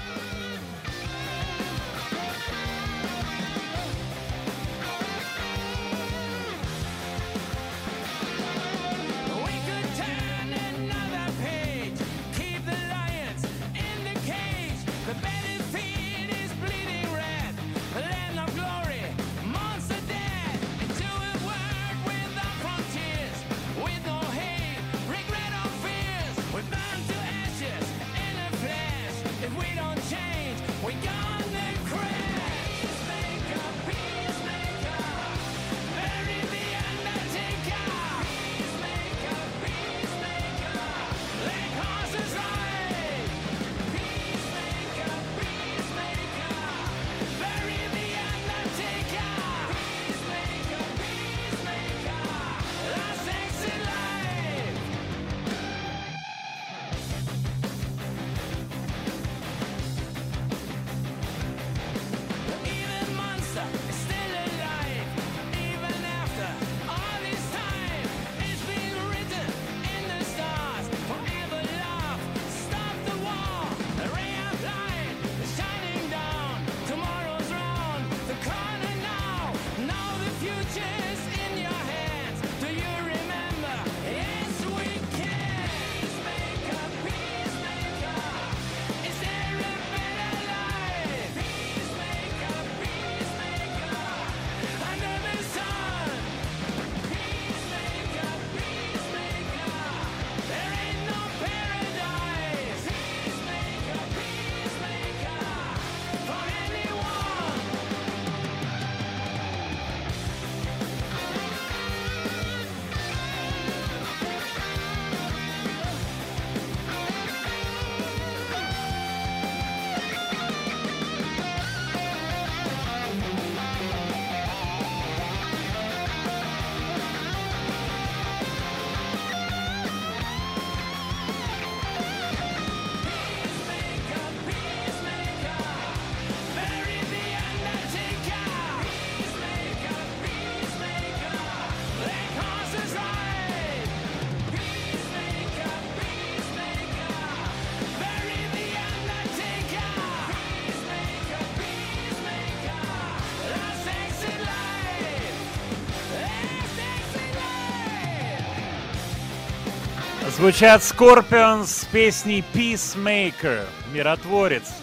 Звучат Scorpions с песней Peacemaker, миротворец.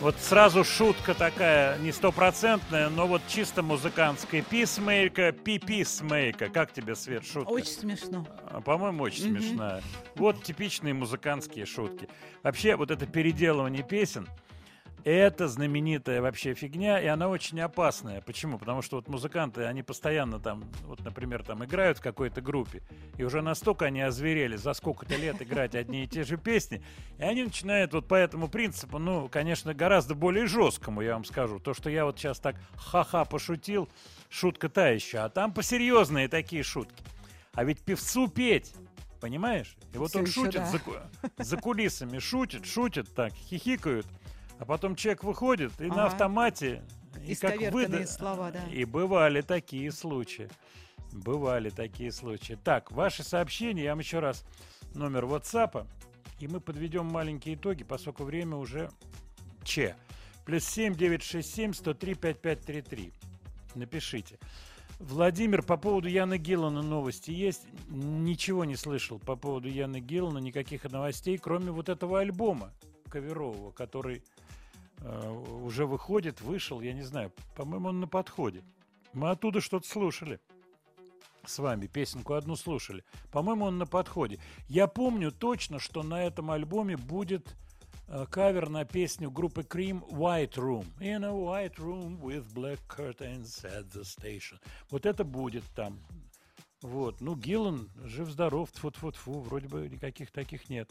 Вот сразу шутка такая, не стопроцентная, но вот чисто музыкантская. Peacemaker, пи-писмейка. Как тебе, Свет, шутка? Очень смешно. А, По-моему, очень Мгм. смешная. Вот типичные музыкантские шутки. Вообще, вот это переделывание песен, это знаменитая вообще фигня, и она очень опасная. Почему? Потому что вот музыканты, они постоянно там, вот, например, там играют в какой-то группе, и уже настолько они озверели за сколько-то лет играть одни и те же песни, и они начинают вот по этому принципу, ну, конечно, гораздо более жесткому, я вам скажу. То, что я вот сейчас так ха-ха пошутил, шутка та еще, а там посерьезные такие шутки. А ведь певцу петь, понимаешь? И вот Всё он шутит да. за, за кулисами, шутит, шутит так, хихикают, а потом человек выходит и на Ага. автомате, и как выда- слова, да. И бывали такие случаи. Бывали такие случаи. Так, ваши сообщения, я вам еще раз номер WhatsApp, и мы подведем маленькие итоги, поскольку время уже Че. Плюс 7 967 103 5533. Напишите. Владимир, по поводу Яны Гиллана новости есть? Ничего не слышал по поводу Яны Гиллана, никаких новостей, кроме вот этого альбома Коверового, который уже выходит, вышел, я не знаю, по-моему, он на подходе. Мы оттуда что-то слушали с вами, песенку одну слушали. По-моему, он на подходе. Я помню точно, что на этом альбоме будет э, кавер на песню группы Cream White Room. In a white room with black curtains at the station. Вот это будет там. Вот. Ну, Гиллан жив-здоров, тфу-тфу-тфу, вроде бы никаких таких нет.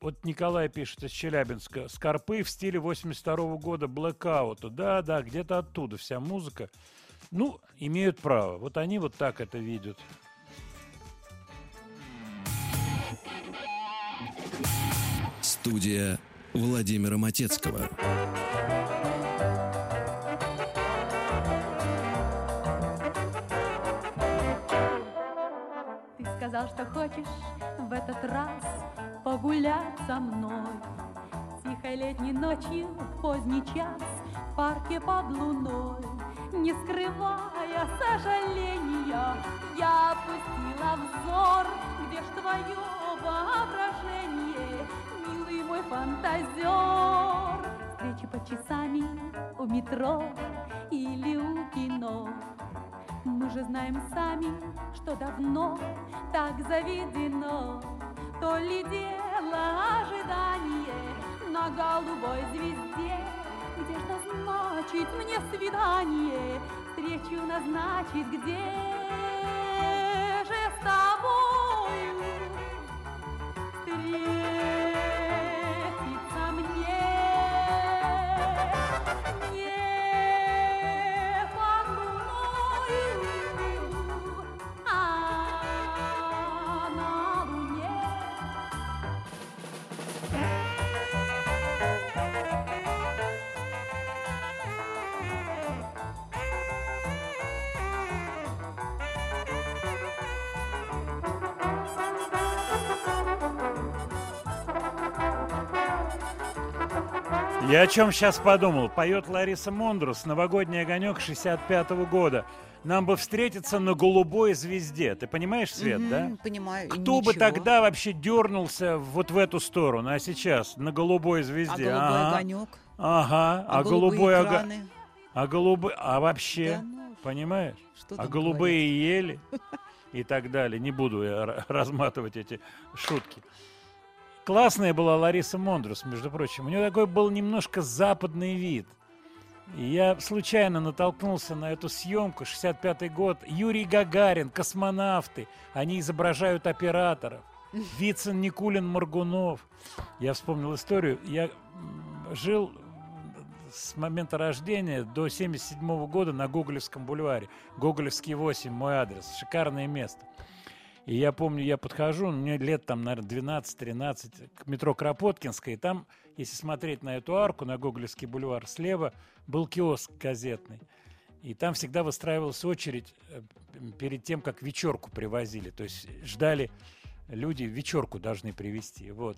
Вот Николай пишет из Челябинска. Скорпы в стиле 82 года Blackout. Да, да, где-то оттуда вся музыка. Ну, имеют право. Вот они вот так это видят. Студия Владимира Матецкого. Ты сказал, что хочешь в этот раз погулять со мной. Тихой летней ночью, в поздний час, в парке под луной. Не скрывая сожаления, я опустила взор, где ж твое воображение, милый мой фантазер. Встречи под часами у метро или у кино. Мы же знаем сами, что давно так заведено. То ли дело ожидание на голубой звезде, где ж назначить мне свидание, встречу назначить где Я о чем сейчас подумал. Поет Лариса Мондрус, новогодний огонек 65-го года. Нам бы встретиться на голубой звезде. Ты понимаешь, Свет, Мгм, да? Понимаю. Кто бы ничего. тогда вообще дернулся вот в эту сторону, а сейчас на голубой А звезде? голубой Ага. огонек? Ага, а, А голубой огонек. А голубой, а вообще, Да ну, понимаешь? что А голубые ели и так далее. Не буду я <laughs> разматывать эти шутки. Классная была Лариса Мондрус, между прочим. У нее такой был немножко западный вид. И я случайно натолкнулся на эту съемку, 65-й год. Юрий Гагарин, космонавты. Они изображают операторов. Вицин, Никулин, Моргунов. Я вспомнил историю. Я жил с момента рождения до 77 года на Гоголевском бульваре. Гоголевский 8, мой адрес. Шикарное место. И я помню, я подхожу, мне лет там, наверное, 12-13, к метро Кропоткинской, и там, если смотреть на эту арку, на Гоголевский бульвар, слева был киоск газетный. И там всегда выстраивалась очередь э, перед тем, как вечерку привозили. То есть ждали, люди вечерку должны привезти. Вот.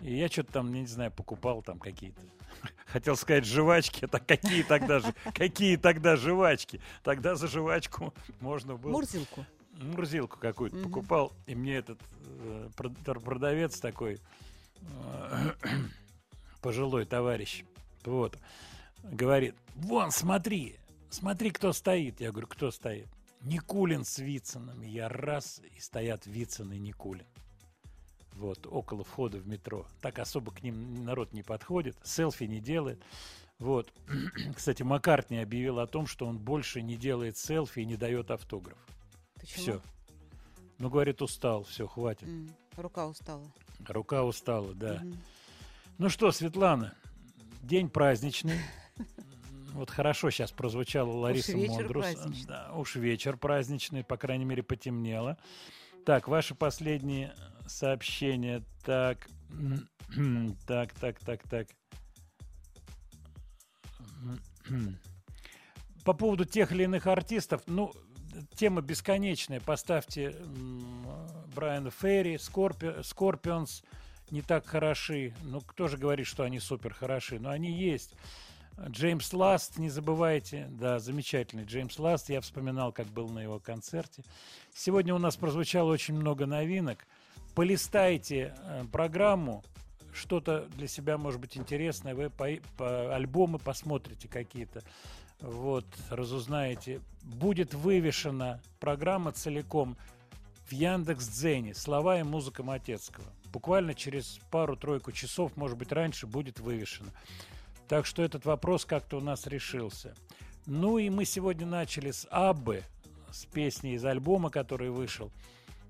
И я что-то там, не знаю, покупал там какие-то. <laughs> Хотел сказать жвачки, это какие тогда же, какие тогда жвачки? Тогда за жвачку можно было... Мурзилку. Мурзилку какую-то Мгм. покупал, и мне этот э, прод- продавец такой э, <clears throat> пожилой товарищ, вот, говорит, вон, смотри, смотри, кто стоит. Я говорю, кто стоит? Никулин с Вициным. Я раз, и стоят Вицин и Никулин. Вот, около входа в метро. Так особо к ним народ не подходит, селфи не делает. Вот. <clears throat> Кстати, Маккартни объявил о том, что он больше не делает селфи и не дает автограф. Почему? Все. Ну, говорит, устал, все, хватит. М, Рука устала. Рука устала, да. Мгм. Ну что, Светлана, день праздничный. Вот хорошо сейчас прозвучала Лариса вечер Мондрус. Да, уж вечер праздничный, по крайней мере, потемнело. Так, ваши последние сообщения. Так, <clears throat> так, так, так, так. По поводу тех или иных артистов, ну, тема бесконечная. Поставьте Брайана Ферри, Скорпи, Скорпионс не так хороши. Ну, кто же говорит, что они супер хороши? Но они есть. Джеймс Ласт, не забывайте, да, замечательный Джеймс Ласт, я вспоминал, как был на его концерте. Сегодня у нас прозвучало очень много новинок. Полистайте э, программу, что-то для себя может быть интересное, вы по, по- альбомы посмотрите какие-то, вот, разузнаете. Будет вывешена программа целиком в Яндекс Дзене «Слова и музыка Матецкого». Буквально через пару-тройку часов, может быть, раньше будет вывешена. Так что этот вопрос как-то у нас решился. Ну и мы сегодня начали с Аббы, с песни из альбома, который вышел.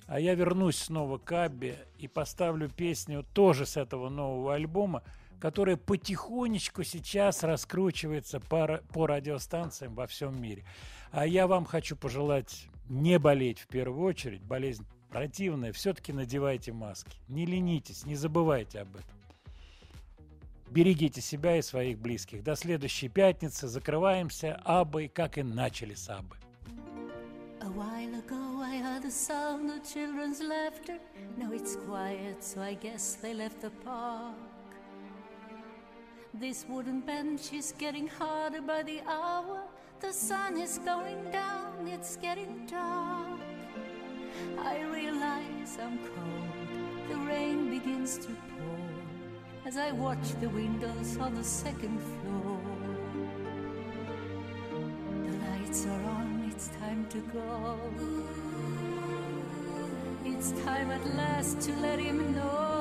А я вернусь снова к Аббе и поставлю песню тоже с этого нового альбома, которая потихонечку сейчас раскручивается по, по радиостанциям во всем мире. А я вам хочу пожелать не болеть в первую очередь. Болезнь противная. Все-таки надевайте маски. Не ленитесь, не забывайте об этом. Берегите себя и своих близких. До следующей пятницы. Закрываемся Аббой, как и начали с Аббы. A while ago I heard the sound of children's laughter. Now it's quiet, so I guess they left the park. This wooden bench is getting harder by the hour. The sun is going down, it's getting dark. I realize I'm cold. The rain begins to pour as I watch the windows on the second floor. The lights are on, it's time to go. It's time at last to let him know.